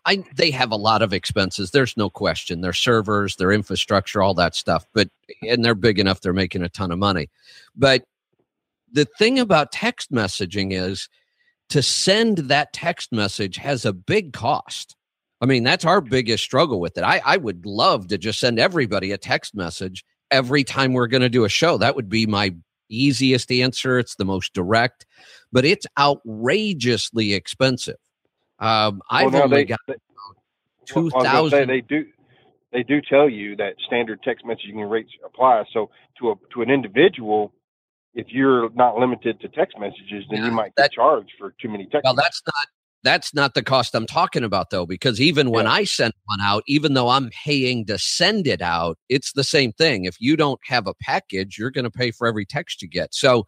I, they have a lot of expenses. There's no question. Their servers, their infrastructure, all that stuff. But and they're big enough. They're making a ton of money. But the thing about text messaging is to send that text message has a big cost. I mean, that's our biggest struggle with it. I, I would love to just send everybody a text message every time we're going to do a show. That would be my easiest answer. It's the most direct, but it's outrageously expensive. Um, I've well, only they, got two thousand. They do. they do tell you that standard text messaging rates apply. So to a to an individual, if you're not limited to text messages, then Yeah, you might that- get charged for too many text. Well, messages. that's not that's not the cost I'm talking about though, because even when Yeah. I send one out, even though I'm paying to send it out, it's the same thing. If you don't have a package, you're going to pay for every text you get. So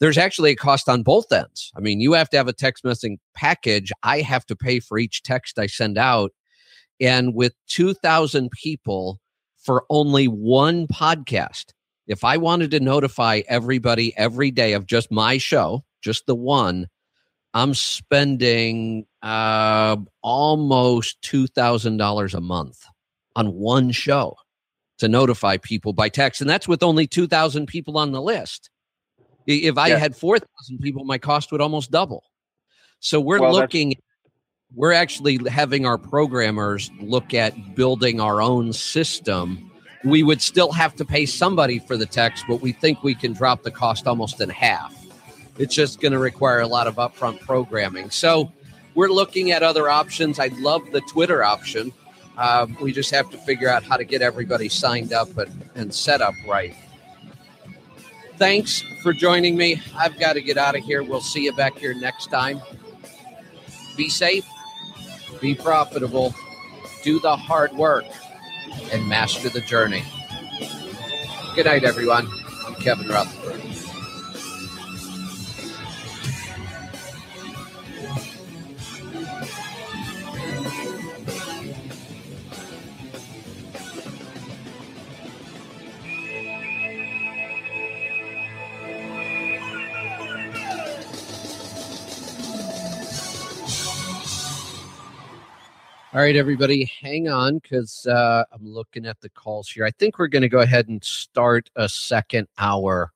there's actually a cost on both ends. I mean, you have to have a text messaging package. I have to pay for each text I send out. And with 2,000 people for only one podcast, if I wanted to notify everybody every day of just my show, just the one, I'm spending uh, almost two thousand dollars a month on one show to notify people by text, and that's with only two thousand people on the list. If I Yeah. had four thousand people, my cost would almost double. So we're Well, looking. We're actually having our programmers look at building our own system. We would still have to pay somebody for the text, but we think we can drop the cost almost in half it's just going to require a lot of upfront programming. So we're looking at other options. I love the Twitter option. Um, we just have to figure out how to get everybody signed up and, and set up right. Thanks for joining me. I've got to get out of here. We'll see you back here next time. Be safe, be profitable, do the hard work, and master the journey. Good night, everyone. I'm Kevin Rutherford. All right, everybody, hang on because uh, I'm looking at the calls here. I think we're going to go ahead and start a second hour,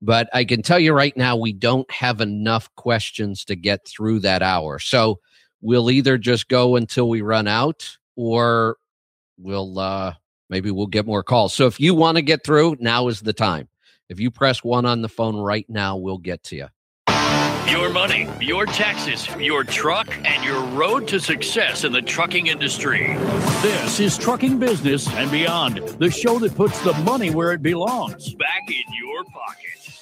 but I can tell you right now, we don't have enough questions to get through that hour. So we'll either just go until we run out or we'll uh, maybe we'll get more calls. So if you want to get through, now is the time. If you press one on the phone right now, we'll get to you. Your money, your taxes, your truck, and your road to success in the trucking industry. This is Trucking Business and Beyond, the show that puts the money where it belongs. Back in your pocket.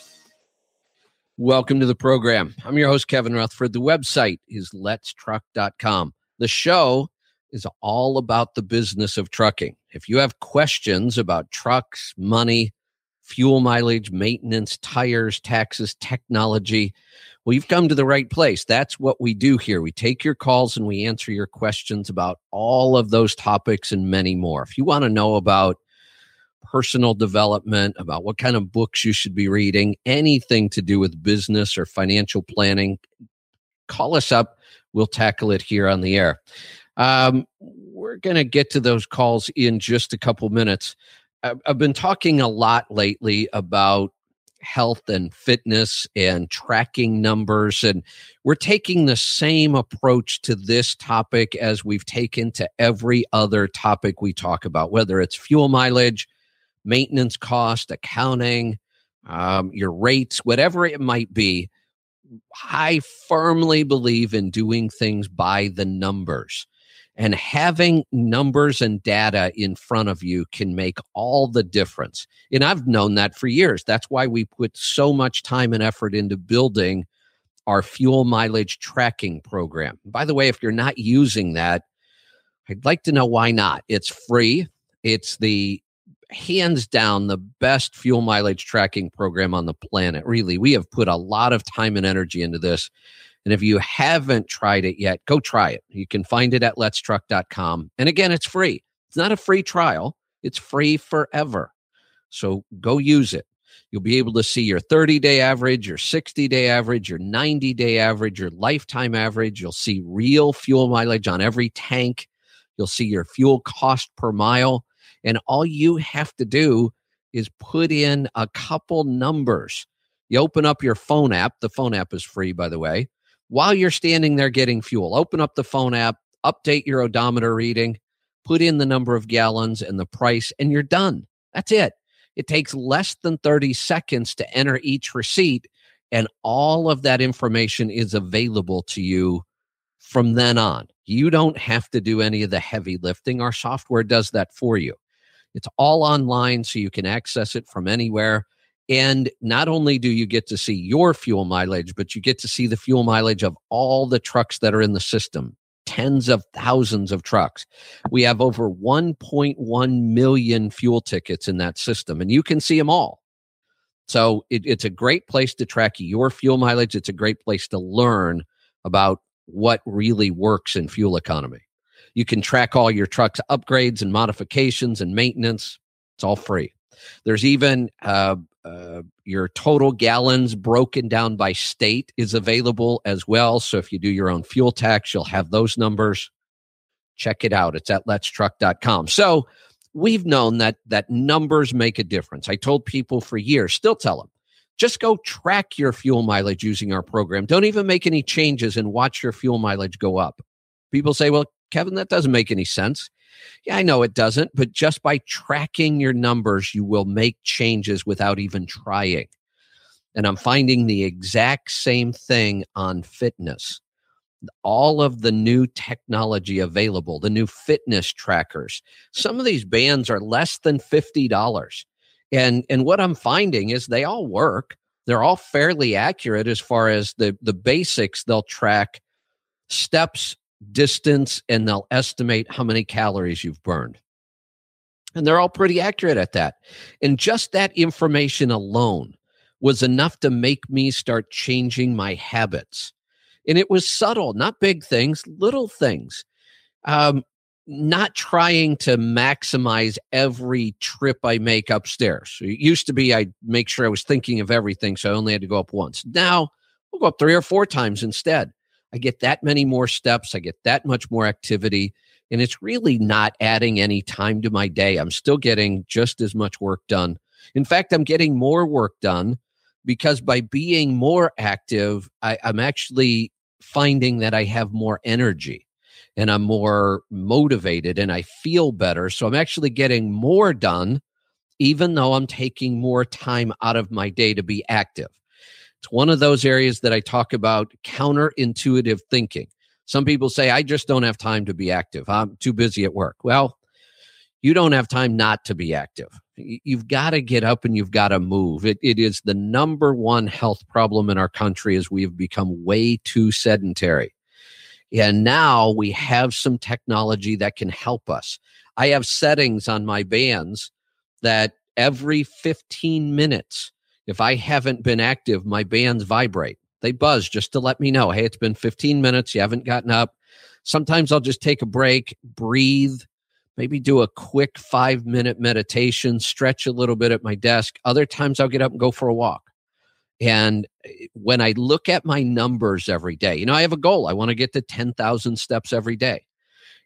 Welcome to the program. I'm your host, Kevin Rutherford. The website is letstruck.com. The show is all about the business of trucking. If you have questions about trucks, money, fuel mileage, maintenance, tires, taxes, technology, well, you've come to the right place. That's what we do here. We take your calls and we answer your questions about all of those topics and many more. If you want to know about personal development, about what kind of books you should be reading, anything to do with business or financial planning, call us up. We'll tackle it here on the air. Um, we're going to get to those calls in just a couple minutes. I've, I've been talking a lot lately about health and fitness and tracking numbers. And we're taking the same approach to this topic as we've taken to every other topic we talk about, whether it's fuel mileage, maintenance cost, accounting, um, your rates, whatever it might be. I firmly believe in doing things by the numbers. And having numbers and data in front of you can make all the difference. And I've known that for years. That's why we put so much time and effort into building our fuel mileage tracking program. By the way, if you're not using that, I'd like to know why not. It's free, it's the hands down the best fuel mileage tracking program on the planet. Really, we have put a lot of time and energy into this. And if you haven't tried it yet, go try it. You can find it at letstruck.com. And again, it's free. It's not a free trial, it's free forever. So go use it. You'll be able to see your 30 day average, your 60 day average, your 90 day average, your lifetime average. You'll see real fuel mileage on every tank. You'll see your fuel cost per mile. And all you have to do is put in a couple numbers. You open up your phone app. The phone app is free, by the way while you're standing there getting fuel. Open up the phone app, update your odometer reading, put in the number of gallons and the price, and you're done. That's it. It takes less than 30 seconds to enter each receipt, and all of that information is available to you from then on. You don't have to do any of the heavy lifting. Our software does that for you. It's all online, so you can access it from anywhere. And not only do you get to see your fuel mileage, but you get to see the fuel mileage of all the trucks that are in the system tens of thousands of trucks. We have over 1.1 million fuel tickets in that system, and you can see them all. So it, it's a great place to track your fuel mileage. It's a great place to learn about what really works in fuel economy. You can track all your trucks upgrades and modifications and maintenance. It's all free. There's even uh, uh, your total gallons broken down by state is available as well. So if you do your own fuel tax, you'll have those numbers. Check it out. It's at letstruck.com. So we've known that that numbers make a difference. I told people for years, still tell them, just go track your fuel mileage using our program. Don't even make any changes and watch your fuel mileage go up. People say, well, Kevin, that doesn't make any sense. Yeah, I know it doesn't, but just by tracking your numbers, you will make changes without even trying. And I'm finding the exact same thing on fitness all of the new technology available, the new fitness trackers. Some of these bands are less than $50. And and what I'm finding is they all work. They're all fairly accurate as far as the the basics. They'll track steps, distance, and they'll estimate how many calories you've burned. And they're all pretty accurate at that. And just that information alone was enough to make me start changing my habits and it was subtle, not big things, little things. Um, not trying to maximize every trip I make upstairs. It used to be I'd make sure I was thinking of everything, so I only had to go up once. Now I'll go up three or four times instead. I get that many more steps, I get that much more activity, and it's really not adding any time to my day. I'm still getting just as much work done. In fact, I'm getting more work done because by being more active, I, am actually finding that I have more energy and I'm more motivated and I feel better. So I'm actually getting more done, even though I'm taking more time out of my day to be active. It's one of those areas that I talk about counterintuitive thinking. Some people say, I just don't have time to be active. I'm too busy at work. Well, you don't have time not to be active. You've got to get up and you've got to move. It, it is the number one health problem in our country as we have become way too sedentary. And now we have some technology that can help us. I have settings on my bands that every 15 minutes, if I haven't been active, my bands vibrate. They buzz just to let me know, hey, it's been 15 minutes. You haven't gotten up. Sometimes I'll just take a break, breathe, maybe do a quick five minute meditation, stretch a little bit at my desk. Other times I'll get up and go for a walk. And eh, when I look at my numbers every day, you know, I have a goal. I want to get to 10,000 steps every day.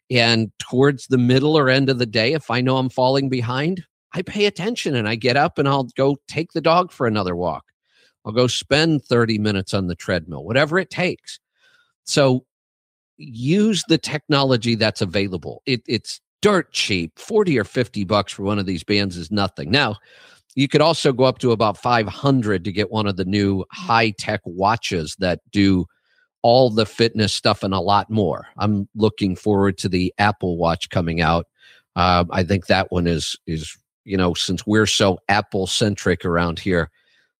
And towards the middle or end of the day, if I know I'm falling behind, I pay attention and I get up and I'll go take the dog for another walk. I'll go spend 30 minutes on the treadmill, whatever it takes. So use the technology that's available. It, it's dirt cheap 40 or 50 bucks for one of these bands is nothing now you could also go up to about 500 to get one of the new high tech watches that do all the fitness stuff and a lot more i'm looking forward to the apple watch coming out uh, i think that one is is you know since we're so apple centric around here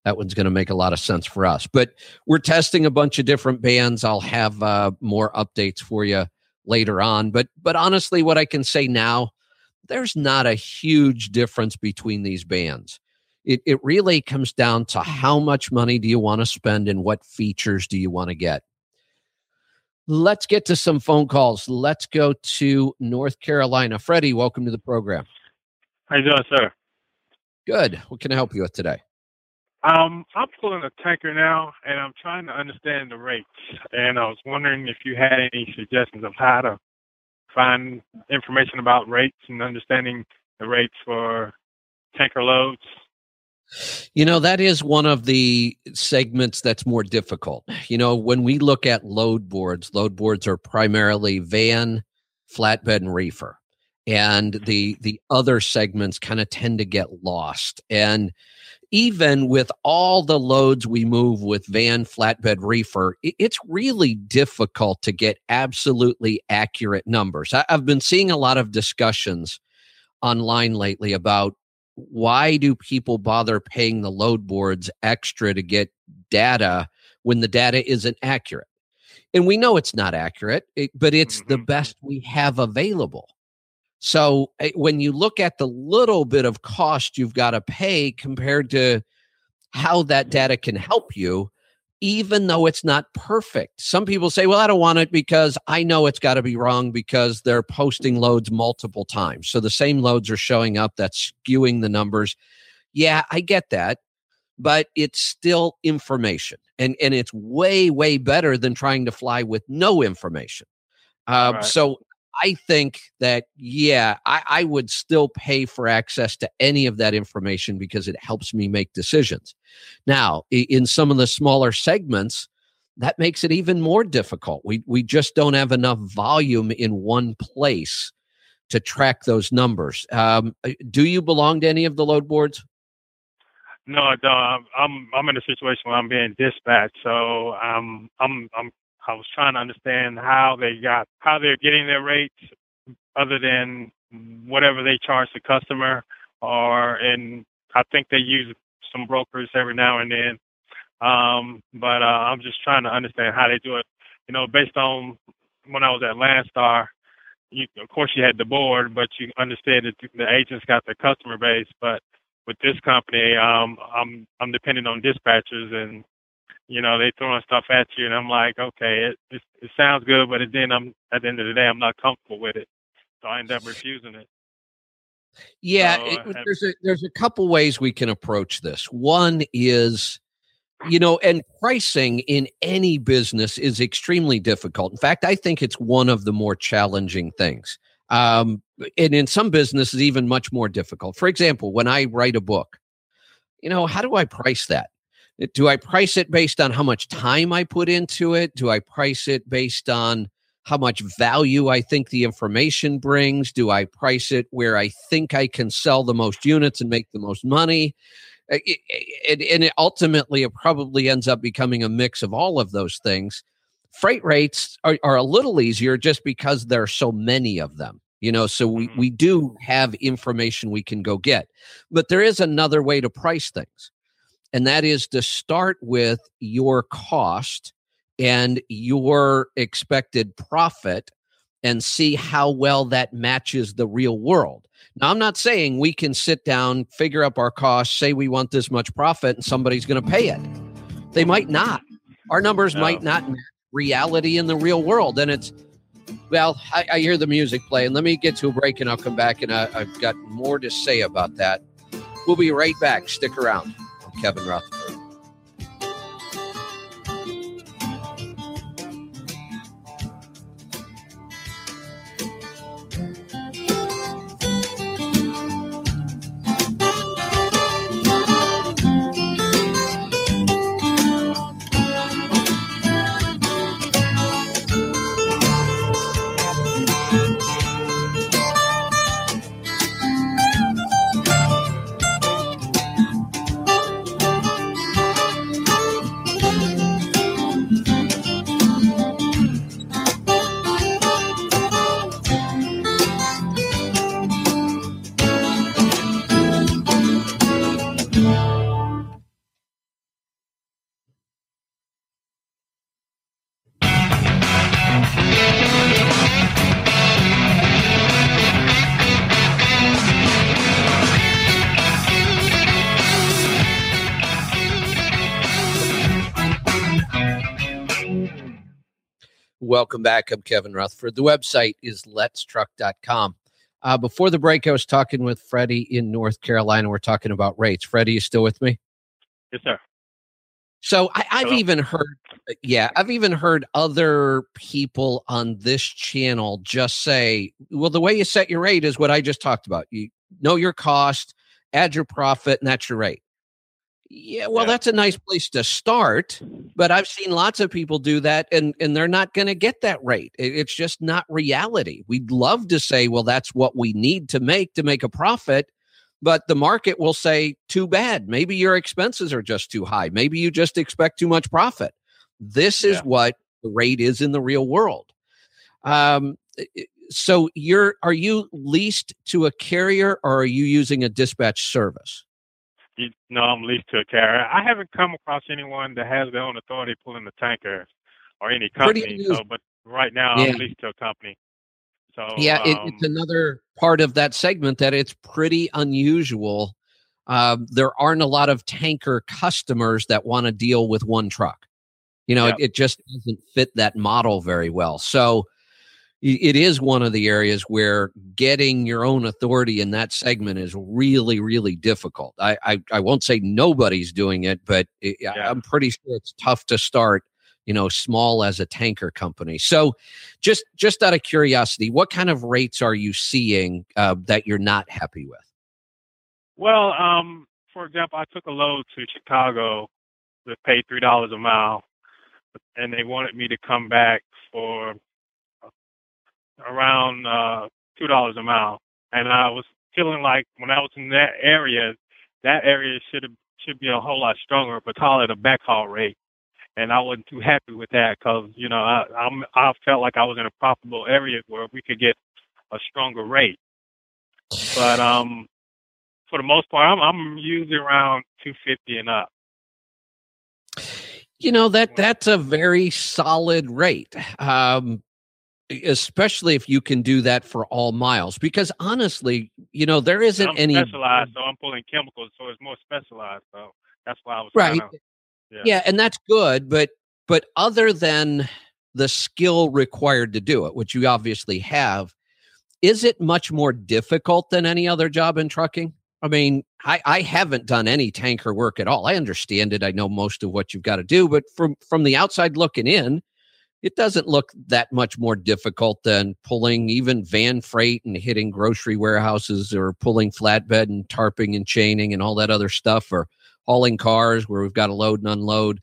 that one's going to make a lot of sense for us but we're testing a bunch of different bands i'll have uh, more updates for you later on. But but honestly, what I can say now, there's not a huge difference between these bands. It it really comes down to how much money do you want to spend and what features do you want to get. Let's get to some phone calls. Let's go to North Carolina. Freddie, welcome to the program. How you doing, sir? Good. What can I help you with today? Um, I'm pulling a tanker now, and I'm trying to understand the rates. And I was wondering if you had any suggestions of how to find information about rates and understanding the rates for tanker loads. You know, that is one of the segments that's more difficult. You know, when we look at load boards, load boards are primarily van, flatbed, and reefer. And the the other segments kind of tend to get lost. And even with all the loads we move with van flatbed reefer, it's really difficult to get absolutely accurate numbers. I've been seeing a lot of discussions online lately about why do people bother paying the load boards extra to get data when the data isn't accurate? And we know it's not accurate, but it's mm-hmm. the best we have available. So eh, when you look at the little bit of cost you've got to pay compared to how that data can help you, even though it's not perfect. Some people say, well, I don't want it because I know it's got to be wrong because they're posting loads multiple times. So the same loads are showing up, that's skewing the numbers. Yeah, I get that, but it's still information. And, and it's way, way better than trying to fly with no information. Uh, right. So I think that, yeah, I, I, would still pay for access to any of that information because it helps me make decisions. Now, in some of the smaller segments, that makes it even more difficult. We, we just don't have enough volume in one place to track those numbers. Um, uh, do you belong to any of the load boards? No, I don't. I'm I'm in a situation where I'm being dispatched, so I'm I'm I'm I was trying to understand how they got how they're getting their rates, other than whatever they charge the customer, or and I think they use some brokers every now and then. Um, but uh, I'm just trying to understand how they do it. You know, based on when I was at Landstar, you, of course you had the board, but you understand that the agents got the customer base. But with this company, um, I'm I'm dependent on dispatchers, and you know, they throwing stuff at you, and I'm like, okay, it it, it sounds good, but then I'm at the end of the day, I'm not comfortable with it, so I end up refusing it. Yeah, so, it, there's a there's a couple ways we can approach this. One is, you know, and pricing in any business is extremely difficult. In fact, I think it's one of the more challenging things. Um, and in some businesses, even much more difficult. For example, when I write a book, you know, how do I price that? Do I price it based on how much time I put into it? Do I price it based on how much value I think the information brings? Do I price it where I think I can sell the most units and make the most money? and it ultimately, it probably ends up becoming a mix of all of those things. Freight rates are, are a little easier just because there are so many of them you know so we, mm-hmm. we do have information we can go get but there is another way to price things and that is to start with your cost and your expected profit and see how well that matches the real world. Now, I'm not saying we can sit down, figure up our costs, say we want this much profit, and somebody's going to pay it. They might not. Our numbers no. might not match reality in the real world. And it's, well, I, I, hear the music playing. Let me get to a break and I'll come back and I, I've got more to say about that. We'll be right back. Stick around. Kevin Rutherford. Welcome back. I'm Kevin Rutherford. The website is letstruck.com. Uh, before the break, I was talking with Freddie in North Carolina. We're talking about rates. Freddie, you still with me? Yes, sir. So I, have even heard, yeah, I've even heard other people on this channel just say, well, the way you set your rate is what I just talked about. You know your cost, add your profit, and that's your rate. Yeah, well, yeah. that's a nice place to start, but I've seen lots of people do that, and and they're not going to get that rate. It's just not reality. We'd love to say, well, that's what we need to make to make a profit, but the market will say, too bad. Maybe your expenses are just too high. Maybe you just expect too much profit. This is Yeah. what the rate is in the real world. Um, so you're are you leased to a carrier or are you using a dispatch service? You know, I'm leased to a carrier. I haven't come across anyone that has their own authority pulling the tanker or any company. So, but right now Yeah. I'm leased to a company. So yeah, it, um, it's another part of that segment that it's pretty unusual. Um, there aren't a lot of tanker customers that want to deal with one truck. You know, Yeah. it, it just doesn't fit that model very well. So it is one of the areas where getting your own authority in that segment is really, really difficult. I I, I won't say nobody's doing it, but it, Yeah. I'm pretty sure it's tough to start. You know, small as a tanker company. So, just just out of curiosity, what kind of rates are you seeing uh, that you're not happy with? Well, um, for example, I took a load to Chicago that paid three dollars a mile, and they wanted me to come back for around uh, two dollars a mile. And I was feeling like when I was in that area, that area should have should be a whole lot stronger, but call it a backhaul rate. And I wasn't too happy with that because you know I I'm, I felt like I was in a profitable area where we could get a stronger rate. But um, for the most part, I'm I'm usually around 250 and up. You know that that's a very solid rate, um, especially if you can do that for all miles. Because honestly, you know there isn't I'm any specialized, so I'm pulling chemicals, so it's more specialized. So that's why I was right. Kinda, yeah. yeah and that's good but but other than the skill required to do it which you obviously have is it much more difficult than any other job in trucking i mean i i haven't done any tanker work at all i understand it i know most of what you've got to do but from from the outside looking in it doesn't look that much more difficult than pulling even van freight and hitting grocery warehouses or pulling flatbed and tarping and chaining and all that other stuff or hauling cars where we've got to load and unload.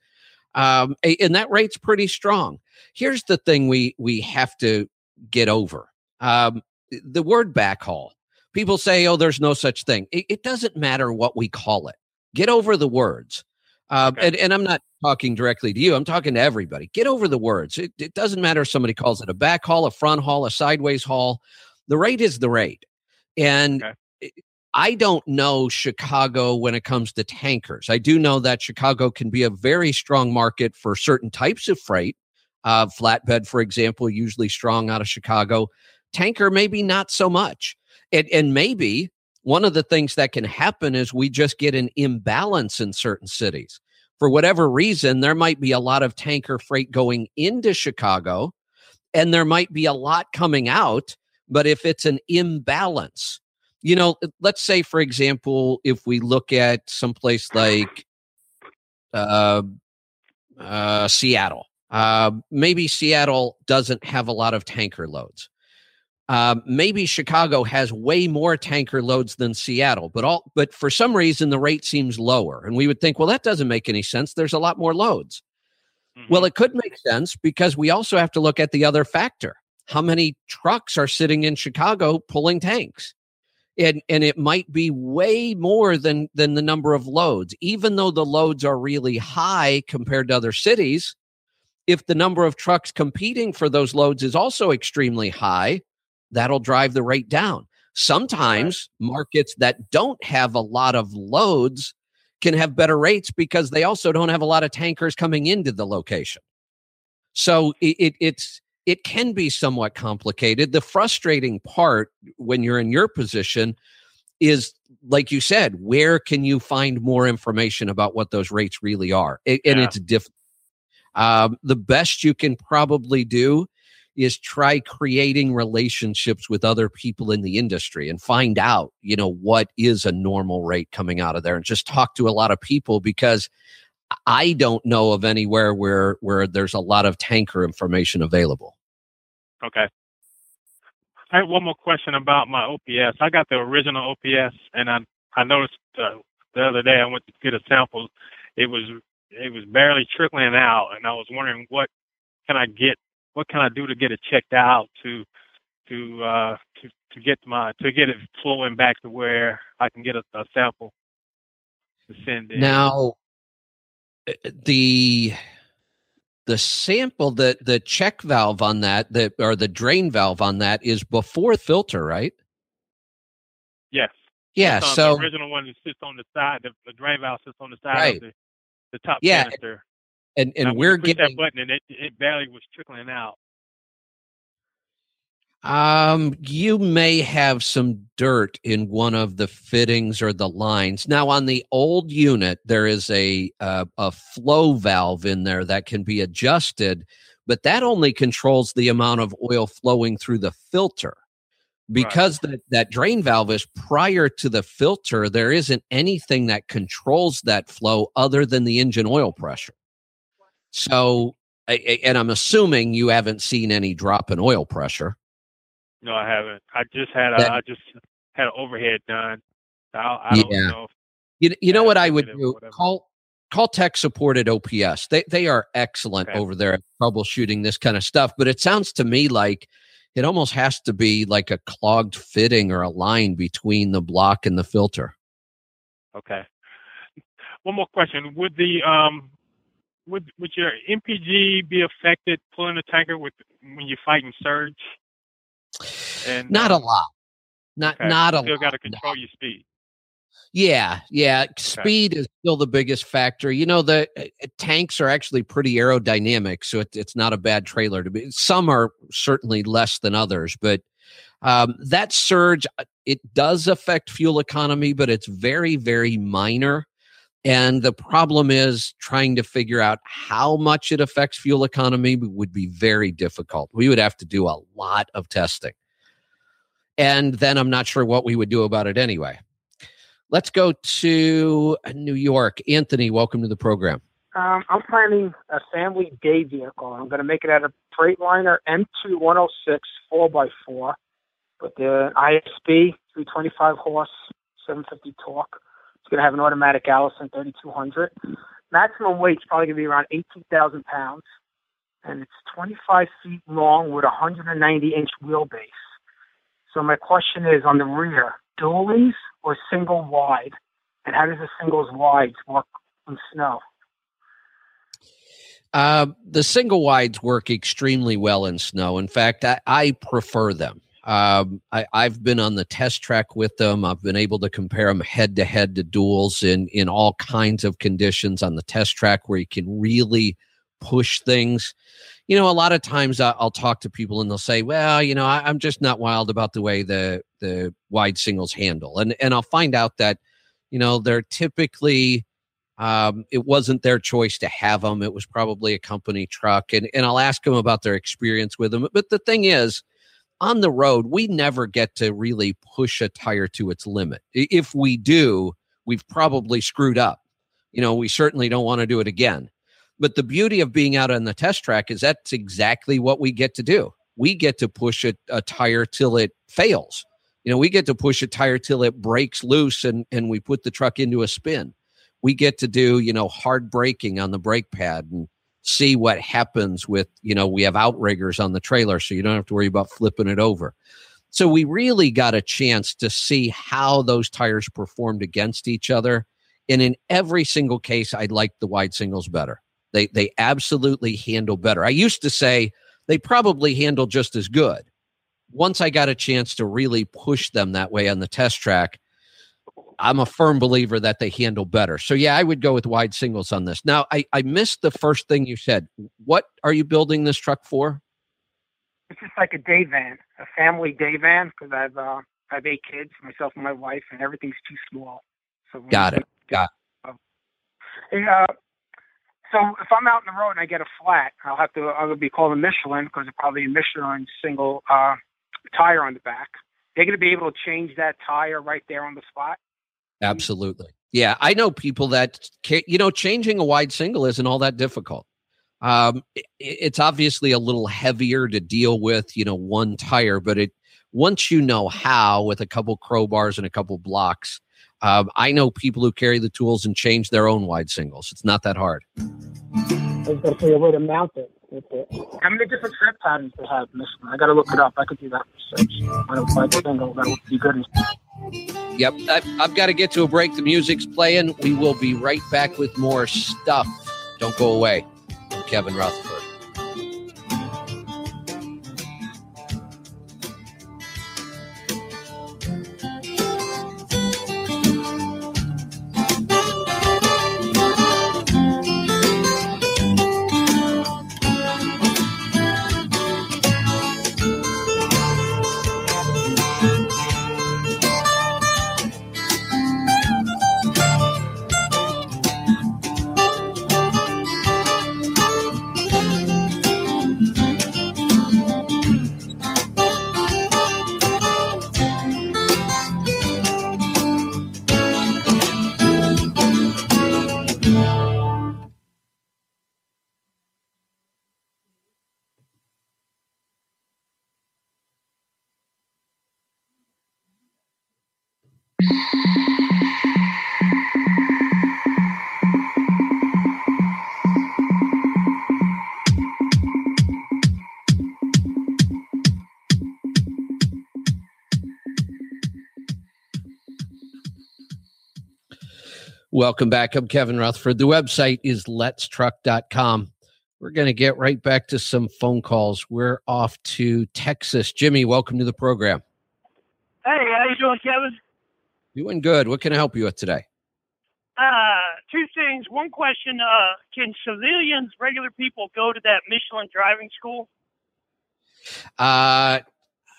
Um, and that rate's pretty strong. Here's the thing we we have to get over. Um, the word backhaul. People say, "Oh, there's no such thing." It, it doesn't matter what we call it. Get over the words. Um, Okay. and, and I'm not talking directly to you. I'm talking to everybody. Get over the words. It, it doesn't matter if somebody calls it a backhaul, a front haul, a sideways haul. The rate is the rate. And Okay. I don't know Chicago when it comes to tankers. I do know that Chicago can be a very strong market for certain types of freight. Uh, flatbed, for example, usually strong out of Chicago. Tanker, maybe not so much. And, and maybe one of the things that can happen is we just get an imbalance in certain cities. For whatever reason, there might be a lot of tanker freight going into Chicago, and there might be a lot coming out. But if it's an imbalance, you know, let's say, for example, if we look at someplace like uh, uh, Seattle, uh, maybe Seattle doesn't have a lot of tanker loads. Um, maybe Chicago has way more tanker loads than Seattle, but all but for some reason the rate seems lower, and we would think, well, that doesn't make any sense. There's a lot more loads. Mhm. Well, it could make sense because we also have to look at the other factor. How many trucks are sitting in Chicago pulling tanks? And and it might be way more than than the number of loads. Even though the loads are really high compared to other cities, if the number of trucks competing for those loads is also extremely high, that'll drive the rate down. Sometimes markets that don't have a lot of loads can have better rates because they also don't have a lot of tankers coming into the location. So it, it, it's it can be somewhat complicated. The frustrating part when you're in your position is, like you said, where can you find more information about what those rates really are? A- and it's difficult. Um, the best you can probably do is try creating relationships with other people in the industry and find out, you know, what is a normal rate coming out of there and just talk to a lot of people because I don't know of anywhere where where there's a lot of tanker information available. Okay. I have one more question about my OPS. I got the original OPS, and I I noticed uh, the other day I went to get a sample. It was it was barely trickling out, and I was wondering what can I get, what can I do to get it checked out to to uh, to to get my to get it flowing back to where I can get a, a sample to send in. Now, uh, the the sample that the check valve on that the or the drain valve on that is before filter, right? Yes. Yeah. Um, so the original one that sits on the side, the, the drain valve sits on the side Right. of the, the top Yeah, canister. And and we're getting that button and it, it barely was trickling out. Um, you may have some dirt in one of the fittings or the lines. Now, on the old unit, there is a uh, a flow valve in there that can be adjusted, but that only controls the amount of oil flowing through the filter. Because that that drain valve is prior to the filter, there isn't anything that controls that flow other than the engine oil pressure. So, and I'm assuming you haven't seen any drop in oil pressure. No, I haven't. I just had a, That- I just had an overhead done. I, I don't Yeah. know. If, You, you know what I would do? Call call tech support at OPS. They they are excellent Okay. over there at troubleshooting this kind of stuff. But it sounds to me like it almost has to be like a clogged fitting or a line between the block and the filter. okay. One more question: Would the um, would would your MPG be affected pulling a tanker with when you're fighting surge? And Not a um, lot. Not okay, not a lot. You Still got to control your speed. Yeah, yeah. Speed is still the biggest factor. You know, the uh, uh, tanks are actually pretty aerodynamic, so it, it's not a bad trailer to be. Some are certainly less than others, but um, that surge uh, it does affect fuel economy, but it's very, very minor. And the problem is trying to figure out how much it affects fuel economy would be very difficult. We would have to do a lot of testing. And then I'm not sure what we would do about it anyway. Let's go to New York. Anthony, welcome to the program. Um, I'm planning a family day vehicle. I'm going to make it out of Freightliner M2 106 4x4 with the ISB 325 horse, 750 torque. It's going to have an automatic Allison 3200. Maximum weight's probably going to be around 18,000 pounds, and it's 25 feet long with a 190 inch wheelbase. So my question is on the rear, dualies or single wide, and how does the singles wides work in snow? Uh, the single wides work extremely well in snow. In fact, I, I prefer them. Um, I, I've been on the test track with them. I've been able to compare them head to head to duals in in all kinds of conditions on the test track where you can really push things. You know, a lot of times I'll talk to people and they'll say, "Well, you know, I, I'm just not wild about the way the the wide singles handle," and and I'll find out that you know they're typically um, it wasn't their choice to have them. It was probably a company truck, and and I'll ask them about their experience with them. But the thing is, on the road, we never get to really push a tire to its limit. If we do, we've probably screwed up. You know, we certainly don't want to do it again. But the beauty of being out on the test track is that's exactly what we get to do. We get to push a, a tire till it fails. You know, we get to push a tire till it breaks loose and, and we put the truck into a spin. We get to do, you know, hard braking on the brake pad and see what happens with, you know, we have outriggers on the trailer, so you don't have to worry about flipping it over. So we really got a chance to see how those tires performed against each other. And in every single case, I liked the wide singles better. They they absolutely handle better. I used to say they probably handle just as good. Once I got a chance to really push them that way on the test track, I'm a firm believer that they handle better. So yeah, I would go with wide singles on this. Now I, I missed the first thing you said. What are you building this truck for? It's just like a day van, a family day van, because I've uh, I have eight kids, myself and my wife, and everything's too small. So Got it. Got And, uh, so if I'm out in the road and I get a flat, I'll have to I'll be calling Michelin because it's probably a Michelin single uh, tire on the back. They're going to be able to change that tire right there on the spot. Absolutely. Yeah, I know people that ca- you know changing a wide single isn't all that difficult. Um, i- it's obviously a little heavier to deal with, you know, one tire, but it once you know how with a couple crowbars and a couple blocks, um, I know people who carry the tools and change their own wide singles. It's not that hard. I just got to figure out where to mount it. How many different tread patterns they have, Michelin? I got to look it up. I could do that research. I don't like single. That would be good. Yep, I, I've got to get to a break. The music's playing. We will be right back with more stuff. Don't go away. I'm Kevin Rutherford. Welcome back. I'm Kevin Rutherford. The website is letstruck.com. We're going to get right back to some phone calls. We're off to Texas. Jimmy, welcome to the program. Hey, how you doing, Kevin? Doing good. What can I help you with today? Uh, two things. One question: uh, Can civilians, regular people, go to that Michelin driving school? Uh,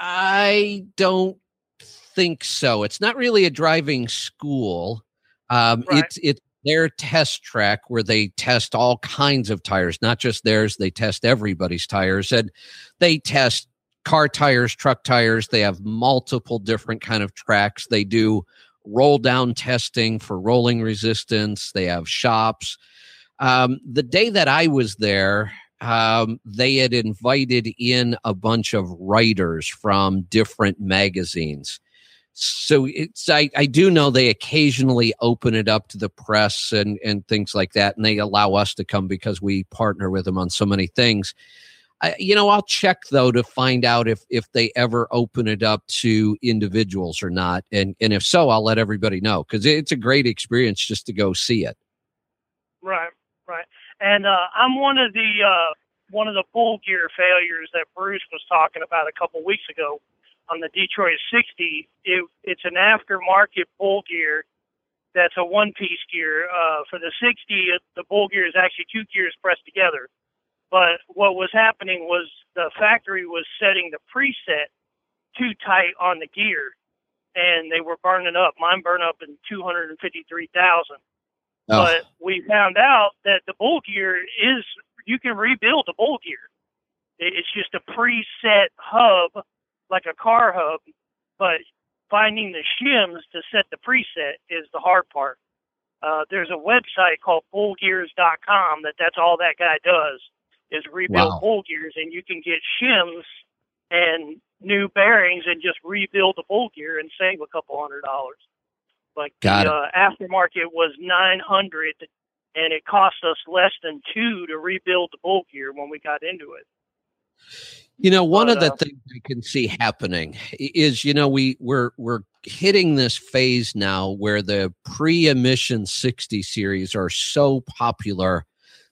I don't think so. It's not really a driving school. Um, Right. It's it's their test track where they test all kinds of tires, not just theirs. They test everybody's tires, and they test car tires, truck tires. They have multiple different kind of tracks. They do roll down testing for rolling resistance. They have shops. Um, the day that I was there, um, they had invited in a bunch of writers from different magazines. So it's I, I do know they occasionally open it up to the press and and things like that, and they allow us to come because we partner with them on so many things. I, you know, I'll check though to find out if if they ever open it up to individuals or not, and and if so, I'll let everybody know because it's a great experience just to go see it. Right, right. And uh, I'm one of the uh, one of the bull gear failures that Bruce was talking about a couple weeks ago on the Detroit 60. It, it's an aftermarket bull gear that's a one piece gear. Uh, for the 60, the bull gear is actually two gears pressed together. But what was happening was the factory was setting the preset too tight on the gear, and they were burning up. Mine burned up in 253,000. Oh. But we found out that the bull gear is you can rebuild the bull gear. It's just a preset hub, like a car hub, but finding the shims to set the preset is the hard part. Uh, there's a website called bullgears.com that that's all that guy does is rebuild Wow. bull gears, and you can get shims and new bearings and just rebuild the bull gear and save a couple hundred dollars. Like Got the uh, aftermarket was nine hundred, and it cost us less than two to rebuild the bull gear when we got into it. You know, one But, of the uh, things I can see happening is, you know, we we're we're hitting this phase now where the pre-emission 60 series are so popular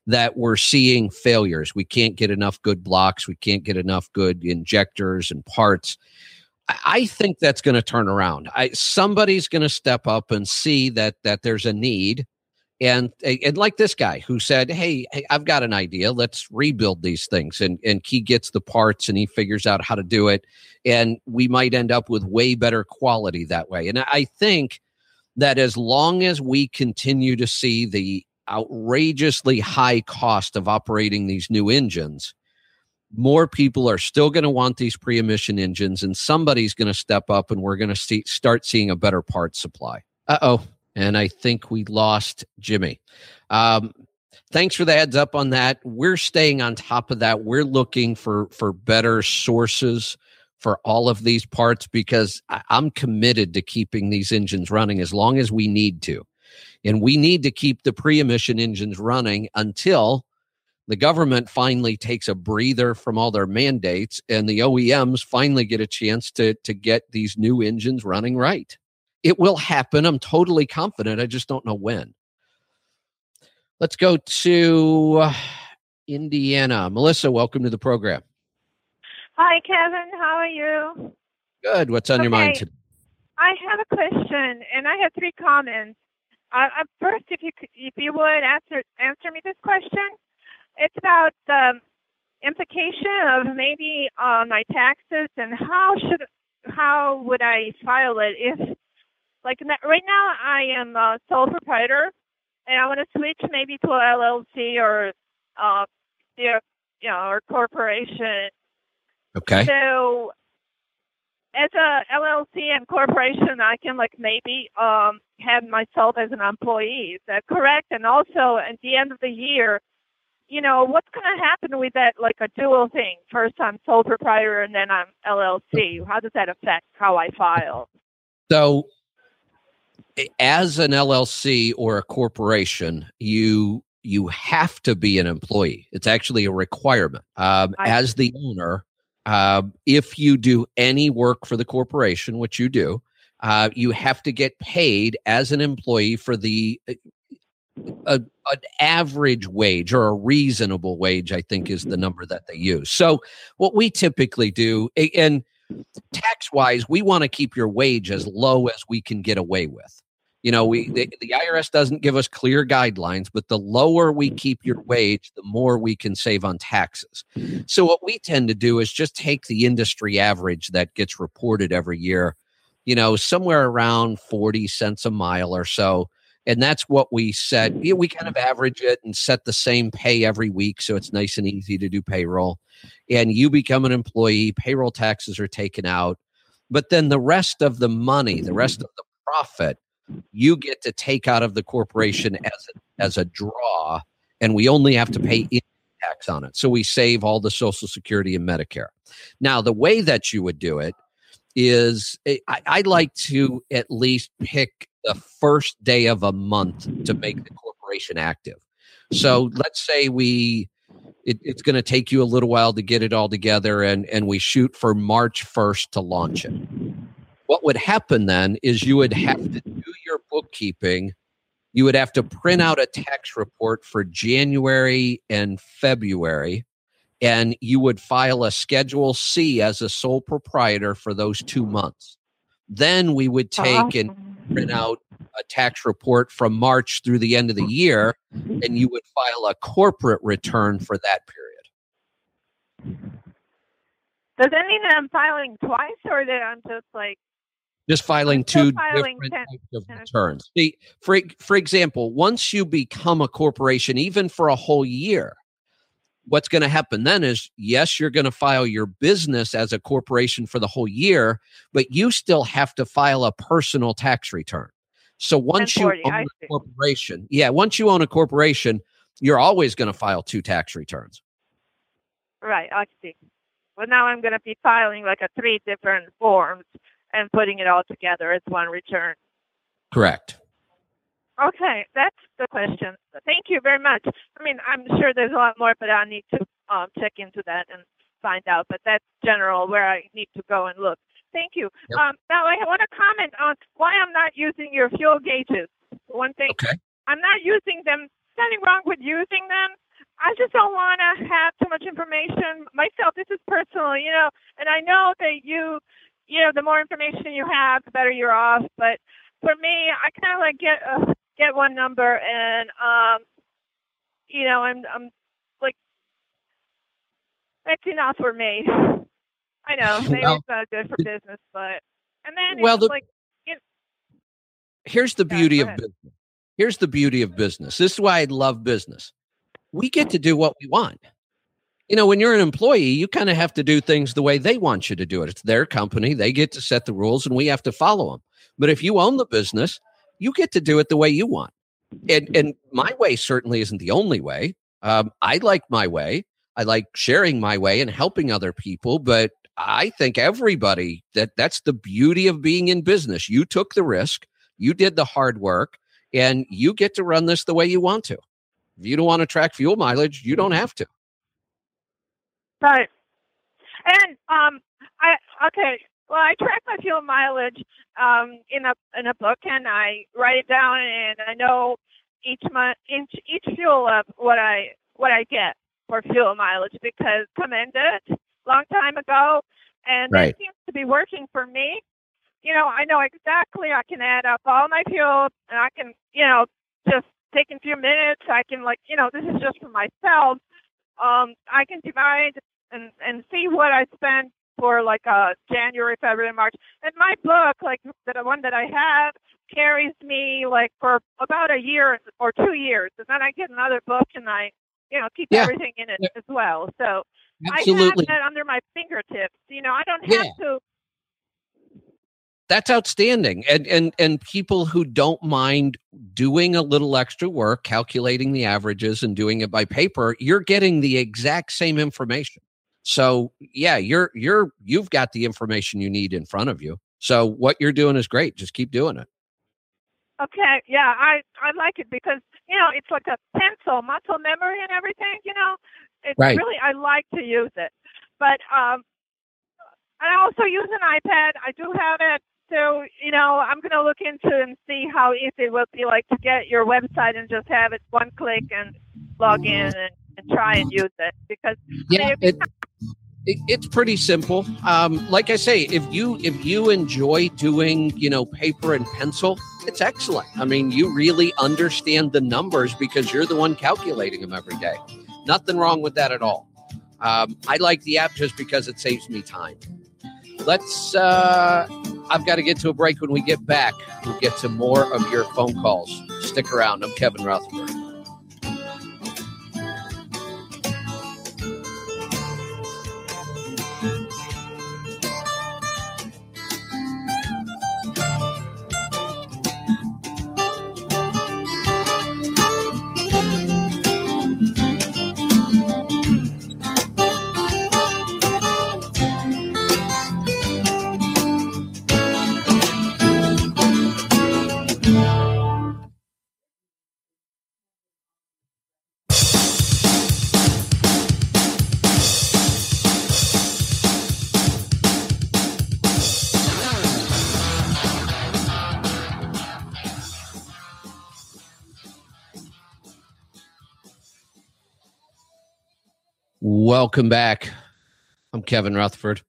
that we're seeing failures. We can't get enough good blocks, we can't get enough good injectors and parts. I- I think that's going to turn around. I somebody's going to step up and see that that there's a need and eh, and like this guy who said hey, i've got an idea. Let's rebuild these things and and he gets the parts and he figures out how to do it and we might end up with way better quality that way and i think that as long as we continue to see the outrageously high cost of operating these new engines more people are still going to want these pre-emission engines and somebody's going to step up and we're going to see start seeing a better parts supply. Uh-oh and i think we lost jimmy. Um, thanks for the heads up on that. We're staying on top of that. We're looking for for better sources for all of these parts because i'm committed to keeping these engines running as long as we need to. And we need to keep the pre-emission engines running until the government finally takes a breather from all their mandates and the OEMs finally get a chance to to get these new engines running right. It will happen. I'm totally confident. I just don't know when. Let's go to uh, Indiana. Melissa, welcome to the program. Hi, Kevin. How are you? Good. What's on your mind today? I have a question, and I have three comments. Uh, uh, first, if you if you would answer answer me this question, it's about the implication of maybe uh, my taxes and how should how would I file it if like right now I am a sole proprietor and I want to switch maybe to a LLC or uh, you know, or corporation Okay. so, as a LLC and corporation, I can like maybe um have myself as an employee. Is that correct? And also, at the end of the year, you know, what's going to happen with that like a dual thing? First, I'm sole proprietor, and then I'm LLC. How does that affect how I file? So, as an LLC or a corporation, you you have to be an employee. It's actually a requirement. Um, I- as the owner, um, if you do any work for the corporation, which you do, uh, you have to get paid as an employee for the uh, a, an average wage or a reasonable wage. I think is the number that they use. So, what we typically do, and tax wise, we want to keep your wage as low as we can get away with. You know, we mm-hmm. the, the IRS doesn't give us clear guidelines, but the lower we mm-hmm. keep your wage, the more we can save on taxes. So what we tend to do is just take the industry average that gets reported every year, you know, somewhere around 40 cents a mile or so. And that's what we set. We kind of mm-hmm. average it and set the same pay every week. So it's nice and easy to do payroll. And you become an employee, payroll taxes are taken out. But then the rest of the money, the rest of the profit, you get to take out of the corporation as a, as a draw, and we only have to pay tax on it. So we save all the Social Security and Medicare. Now, the way that you would do it is eh, I, I like to at least pick the first day of a month to make the corporation active. So let's say we it, it's going to take you a little while to get it all together and and we shoot for March 1st to launch it what would happen then is you would have to do your bookkeeping. You would have to print out a tax report for January and February, and you would file a Schedule C as a sole proprietor for those two months. Then we would take and uh-huh. print out a tax report from March through the end of the year, and you would file a corporate return for that period. Does that mean that I'm filing twice, or that I'm just like just filing two filing different 10 types of returns. See, for for example, once you become a corporation, even for a whole year, what's going to happen then is yes, you're going to file your business as a corporation for the whole year, but you still have to file a personal tax return. So once you own I a see. corporation, yeah, once you own a corporation, you're always going to file two tax returns. Right, I see. Well, now I'm going to be filing like a three different forms and putting it all together as one return. Correct. Okay, that's the question. Thank you very much. I mean, I'm sure there's a lot more, but I need to um, check into that and find out. But that's general where I need to go and look. Thank you. Yep. Um, now I want to comment on why I'm not using your fuel gauges. One thing, Okay. I'm not using them. Nothing wrong with using them. I just don't want to have too much information myself. This is personal, you know, and I know that you, you know, the more information you have, the better you're off. But for me, I kind of like get uh, get one number, and um, you know, I'm I'm like that's enough for me. I know maybe Well, it's not good for business, but and then Well, it's the- like it, here's the Yeah, beauty of ahead. business. Here's the beauty of business. This is why I love business. We get to do what we want. You know, when you're an employee, you kind of have to do things the way they want you to do it. It's their company. They get to set the rules and we have to follow them. But if you own the business, you get to do it the way you want. And and my way certainly isn't the only way. Um, I like my way. I like sharing my way and helping other people, but I think everybody that that's the beauty of being in business. You took the risk, you did the hard work, and you get to run this the way you want to. If you don't want to track fuel mileage, you don't have to. Right. And um, I okay. Well, I track my fuel mileage um, in a in a book, and I write it down, and I know each month each each fuel of what I what I get for fuel mileage because commended long time ago, and Right. it seems to be working for me. You know, I know exactly. I can add up all my fuel, and I can, you know, just take a few minutes. I can like, you know, this is just for myself. Um, I can divide and and see what I spent for like uh January, February, March. And my book, like the one that I have, carries me like for about a year or two years, and then I get another book and I, you know, keep Yeah. everything in it as well. So Absolutely. I have that under my fingertips. You know, I don't have Yeah. to. That's outstanding. And and and people who don't mind doing a little extra work, calculating the averages and doing it by paper, you're getting the exact same information. So, yeah, you're you're you've got the information you need in front of you. So, what you're doing is great. Just keep doing it. Okay, yeah, I I like it because you know it's like a pencil, muscle memory, and everything. You know, it's Right. really I like to use it, but um, I also use an iPad. I do have it, so you know I'm gonna look into and see how easy it will be like to get your website and just have it one click and log in and, and try and use it because Yeah, it, it, it's pretty simple. Um, like I say, if you if you enjoy doing you know paper and pencil, it's excellent. I mean, you really understand the numbers because you're the one calculating them every day. Nothing wrong with that at all. Um, I like the app just because it saves me time. Let's. Uh, I've got to get to a break. When we get back, we'll get to more of your phone calls. Stick around. I'm Kevin Rutherford. Welcome back. I'm Kevin Rutherford.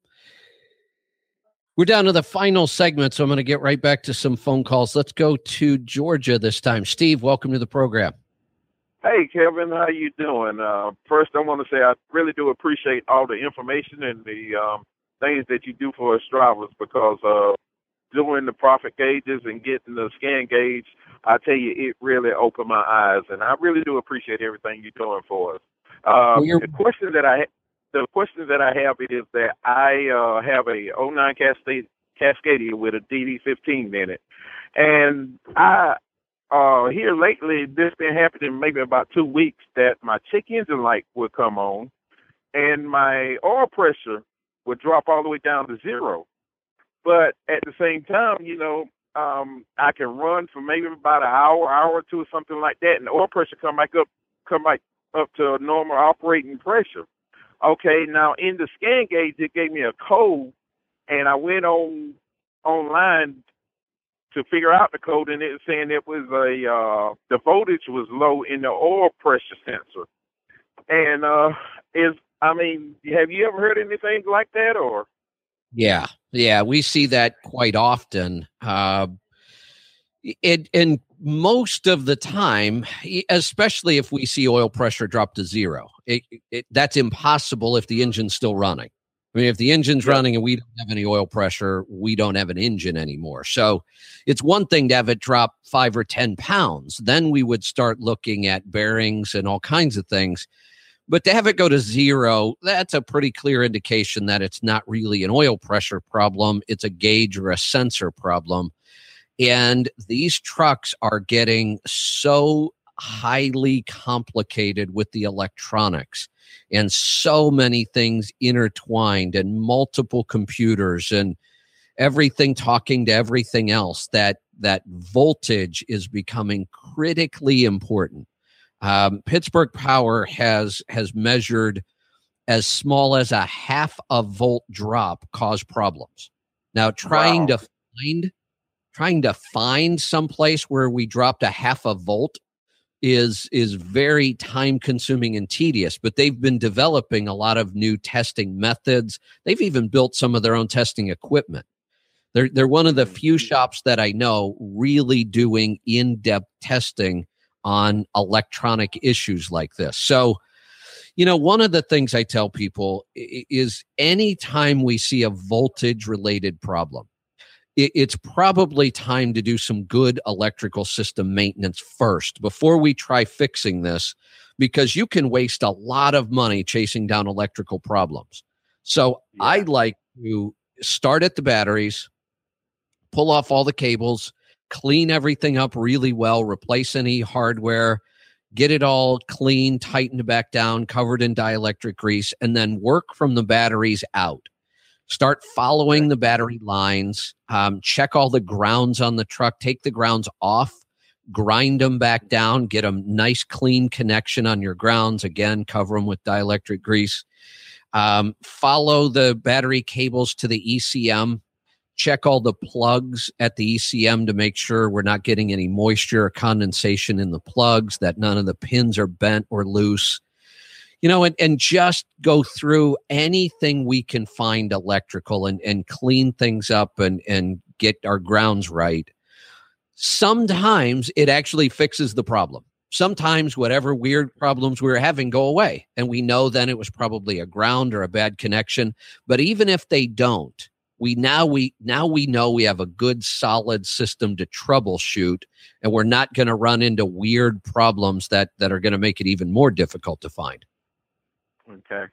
We're down to the final segment, so I'm going to get right back to some phone calls. Let's go to Georgia this time. Steve, welcome to the program. Hey, Kevin, how you doing? Uh, first, I want to say I really do appreciate all the information and the um, things that you do for us drivers because uh, doing the profit gauges and getting the scan gauge, I tell you, it really opened my eyes, and I really do appreciate everything you're doing for us. Uh, Well, the question that I the question that I have is that I uh, have a 09 Cascade, Cascadia with a DD15 in it, and I uh here lately this been happening maybe about two weeks that my check engine light would come on and my oil pressure would drop all the way down to zero. But at the same time you know um i can run for maybe about an hour hour or two or something like that and the oil pressure come back up come back up to normal operating pressure okay now in the scan gauge it gave me a code and i went on online to figure out the code, and it was saying it was a uh, the voltage was low in the oil pressure sensor. And uh, is I mean, have you ever heard anything like that, or Yeah, yeah, we see that quite often. Uh, it and most of the time, especially if we see oil pressure drop to zero, it, it, that's impossible if the engine's still running. I mean, if the engine's running and we don't have any oil pressure, we don't have an engine anymore. So it's one thing to have it drop five or 10 pounds. Then we would start looking at bearings and all kinds of things. But to have it go to zero, that's a pretty clear indication that it's not really an oil pressure problem. It's a gauge or a sensor problem. And these trucks are getting so highly complicated with the electronics and so many things intertwined and multiple computers and everything talking to everything else that that voltage is becoming critically important Um, Pittsburgh Power has has measured as small as a half a volt drop cause problems. Now, trying Wow. to find trying to find some place where we dropped a half a volt is is very time consuming and tedious but they've been developing a lot of new testing methods. They've even built some of their own testing equipment. They're they're one of the few mm-hmm. shops that I know really doing in-depth testing on electronic issues like this. So you know one of the things i tell people is anytime we see a voltage related problem it's probably time to do some good electrical system maintenance first before we try fixing this because you can waste a lot of money chasing down electrical problems so I'd like to start at the batteries pull off all the cables clean everything up really well replace any hardware get it all clean, tightened back down, covered in dielectric grease, and then work from the batteries out. Start following the battery lines, um, check all the grounds on the truck, take the grounds off, grind them back down, get a nice clean connection on your grounds. Again, cover them with dielectric grease. Um, follow the battery cables to the ECM check all the plugs at the ECM to make sure we're not getting any moisture or condensation in the plugs, that none of the pins are bent or loose. You know, and, and just go through anything we can find electrical and, and clean things up and, and get our grounds right. Sometimes it actually fixes the problem. Sometimes whatever weird problems we were having go away. And we know then it was probably a ground or a bad connection. But even if they don't, we now we now we know we have a good solid system to troubleshoot and we're not going to run into weird problems that that are going to make it even more difficult to find Okay.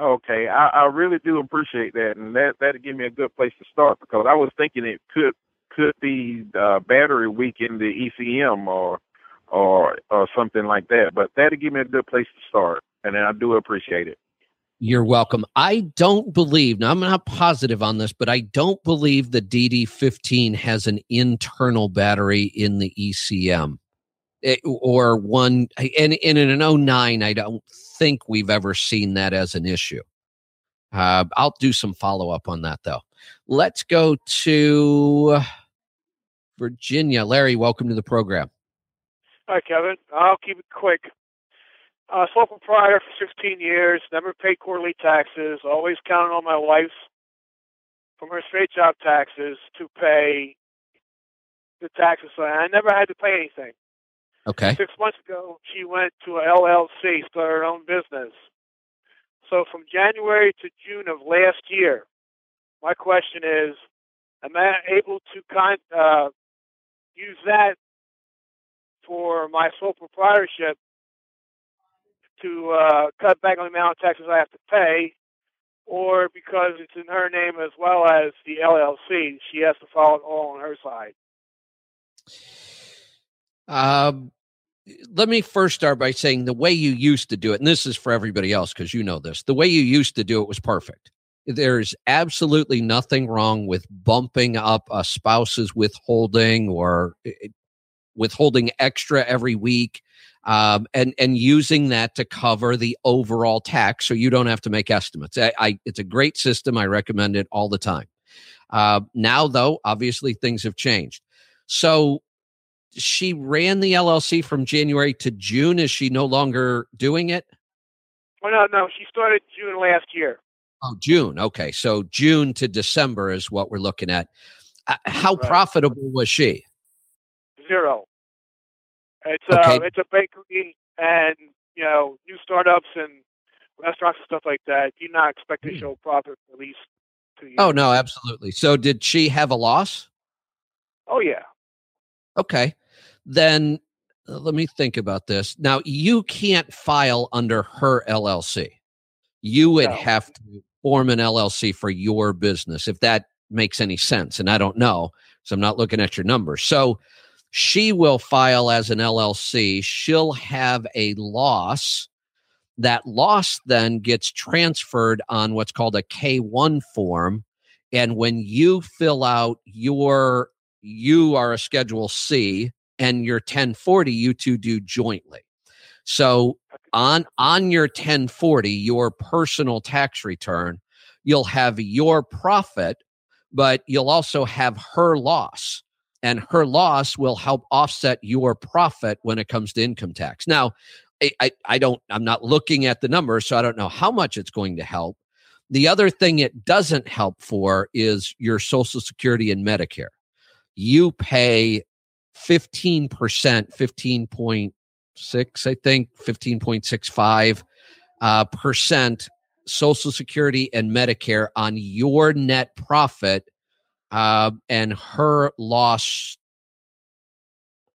Okay, I, I really do appreciate that, and that that'd give me a good place to start because I was thinking it could could be uh, battery weak in the ECM or or or something like that. But that'd give me a good place to start, and I do appreciate it. you're welcome i don't believe now i'm not positive on this but i don't believe the dd15 has an internal battery in the ecm It- or one and, and in an 09 i don't think we've ever seen that as an issue uh, i'll do some follow-up on that though let's go to virginia larry welcome to the program Hi, Kevin. I'll keep it quick. Uh, sole proprietor for 16 years, never paid quarterly taxes, always counted on my wife from her straight job taxes to pay the taxes. So I never had to pay anything. Okay Six months ago, she went to a LLC, started her own business. So from January to June of last year, my question is, am I able to kind uh, use that for my sole proprietorship to uh, cut back on the amount of taxes I have to pay, or because it's in her name as well as the LLC, she has to follow it all on her side. Um, let me first start by saying the way you used to do it, and this is for everybody else because you know this, the way you used to do it was perfect. There's absolutely nothing wrong with bumping up a spouse's withholding or eh, withholding extra every week um, and and using that to cover the overall tax so you don't have to make estimates. I, I it's a great system. I recommend it all the time. Uh, now though obviously things have changed. So she ran the llc from january to june is she no longer doing it Well, no, no, she started June last year. oh june okay so june to december is what we're looking at Uh, how Right. profitable was she Zero. It's Okay. uh, it's a bakery, and you know, new startups and restaurants and stuff like that. Do not expect to show profit at least two years. oh no absolutely so did she have a loss Oh yeah. Okay. Then uh, let me think about this. Now, you can't file under her LLC. You would No. have to form an LLC for your business, if that makes any sense. And I don't know, so I'm not looking at your numbers. So she will file as an LLC. She'll have a loss. That loss then gets transferred on what's called a K1 form. And when you fill out your, you are a Schedule C and your 1040, you two do jointly. So on on your 1040, your personal tax return, you'll have your profit, but you'll also have her loss. And her loss will help offset your profit when it comes to income tax. Now, I, I, don't, I'm not looking at the numbers, so I don't know how much it's going to help. The other thing it doesn't help for is your Social Security and Medicare. You pay 15%, 15.6, I think, 15.65 uh, percent Social Security and Medicare on your net profit, uh, and her loss.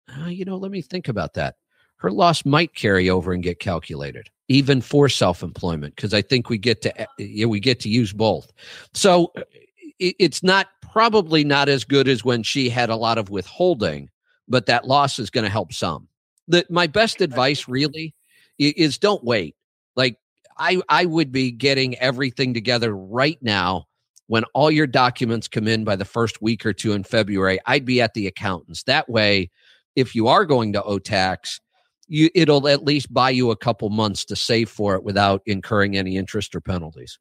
Uh, you know, let me think about that. Her loss might carry over and get calculated, even for self-employment, because I think we get to know, we get to use both. So it's not probably not as good as when she had a lot of withholding, but that loss is going to help some. The, my best advice really is don't wait. Like I, I would be getting everything together right now when all your documents come in by the first week or two in February. I'd be at the accountants. That way, if you are going to owe tax, you it'll at least buy you a couple months to save for it without incurring any interest or penalties.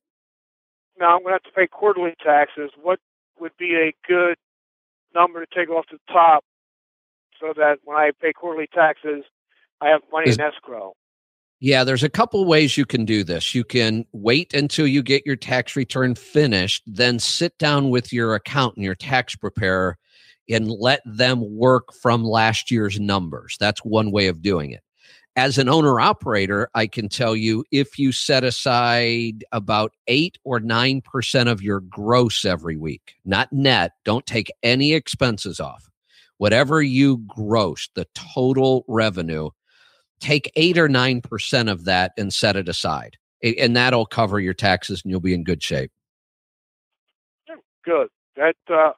Now I'm going to have to pay quarterly taxes. What would be a good number to take off the top so that when I pay quarterly taxes, I have money in escrow? Yeah, there's a couple ways you can do this. You can wait until you get your tax return finished, then sit down with your accountant, your tax preparer, and let them work from last year's numbers. That's one way of doing it. As an owner operator, I can tell you if you set aside about eight or 9% of your gross every week, not net, don't take any expenses off. Whatever you gross, the total revenue, take eight or nine percent of that and set it aside and that'll cover your taxes and you'll be in good shape. Good. That uh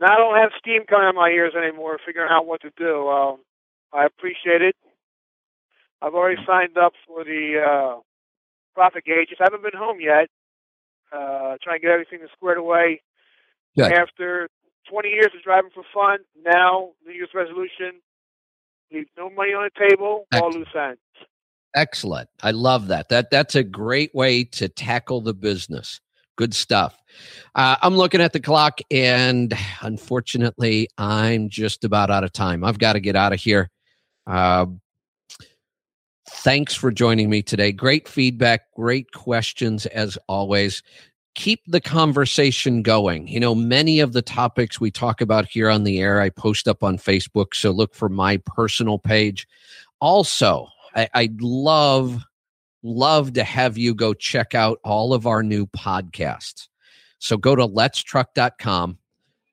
now i don't have steam coming out my ears anymore figuring out what to do um i appreciate it. I've already signed up for the uh profit gauges. I haven't been home yet uh trying to get everything squared away Good. after 20 years of driving for fun. Now new year's resolution Leave no money on the table, all loose ends. excellent. I love that. That that's a great way to tackle the business. Good stuff. Uh, i'm looking at the clock and unfortunately i'm just about out of time. I've got to get out of here. Uh, thanks for joining me today. Great feedback great questions as always keep the conversation going. You know, many of the topics we talk about here on the air, I post up on Facebook. So look for my personal page. Also, I, I'd love, love to have you go check out all of our new podcasts. So go to letstruck.com.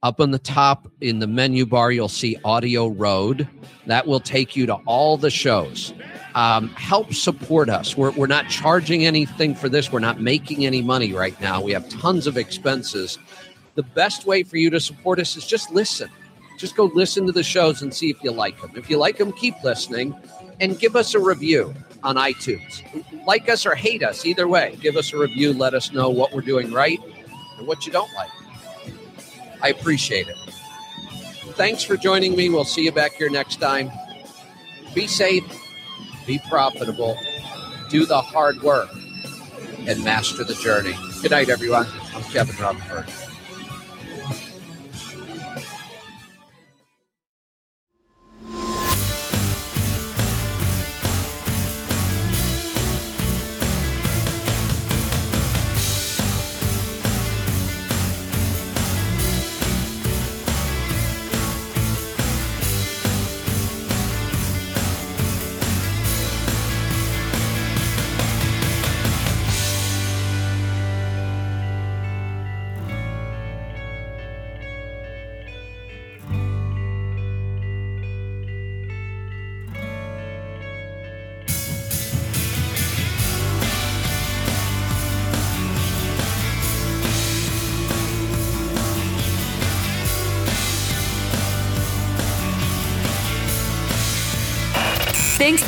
Up on the top in the menu bar, you'll see Audio Road. That will take you to all the shows um, help support us. We're, we're not charging anything for this. We're not making any money right now. We have tons of expenses. The best way for you to support us is just listen. Just go listen to the shows and see if you like them. If you like them, keep listening and give us a review on iTunes. Like us or hate us, either way. Give us a review. Let us know what we're doing right and what you don't like. I appreciate it. Thanks for joining me. We'll see you back here next time. Be safe be profitable, do the hard work, and master the journey. Good night, everyone. I'm Kevin Rutherford.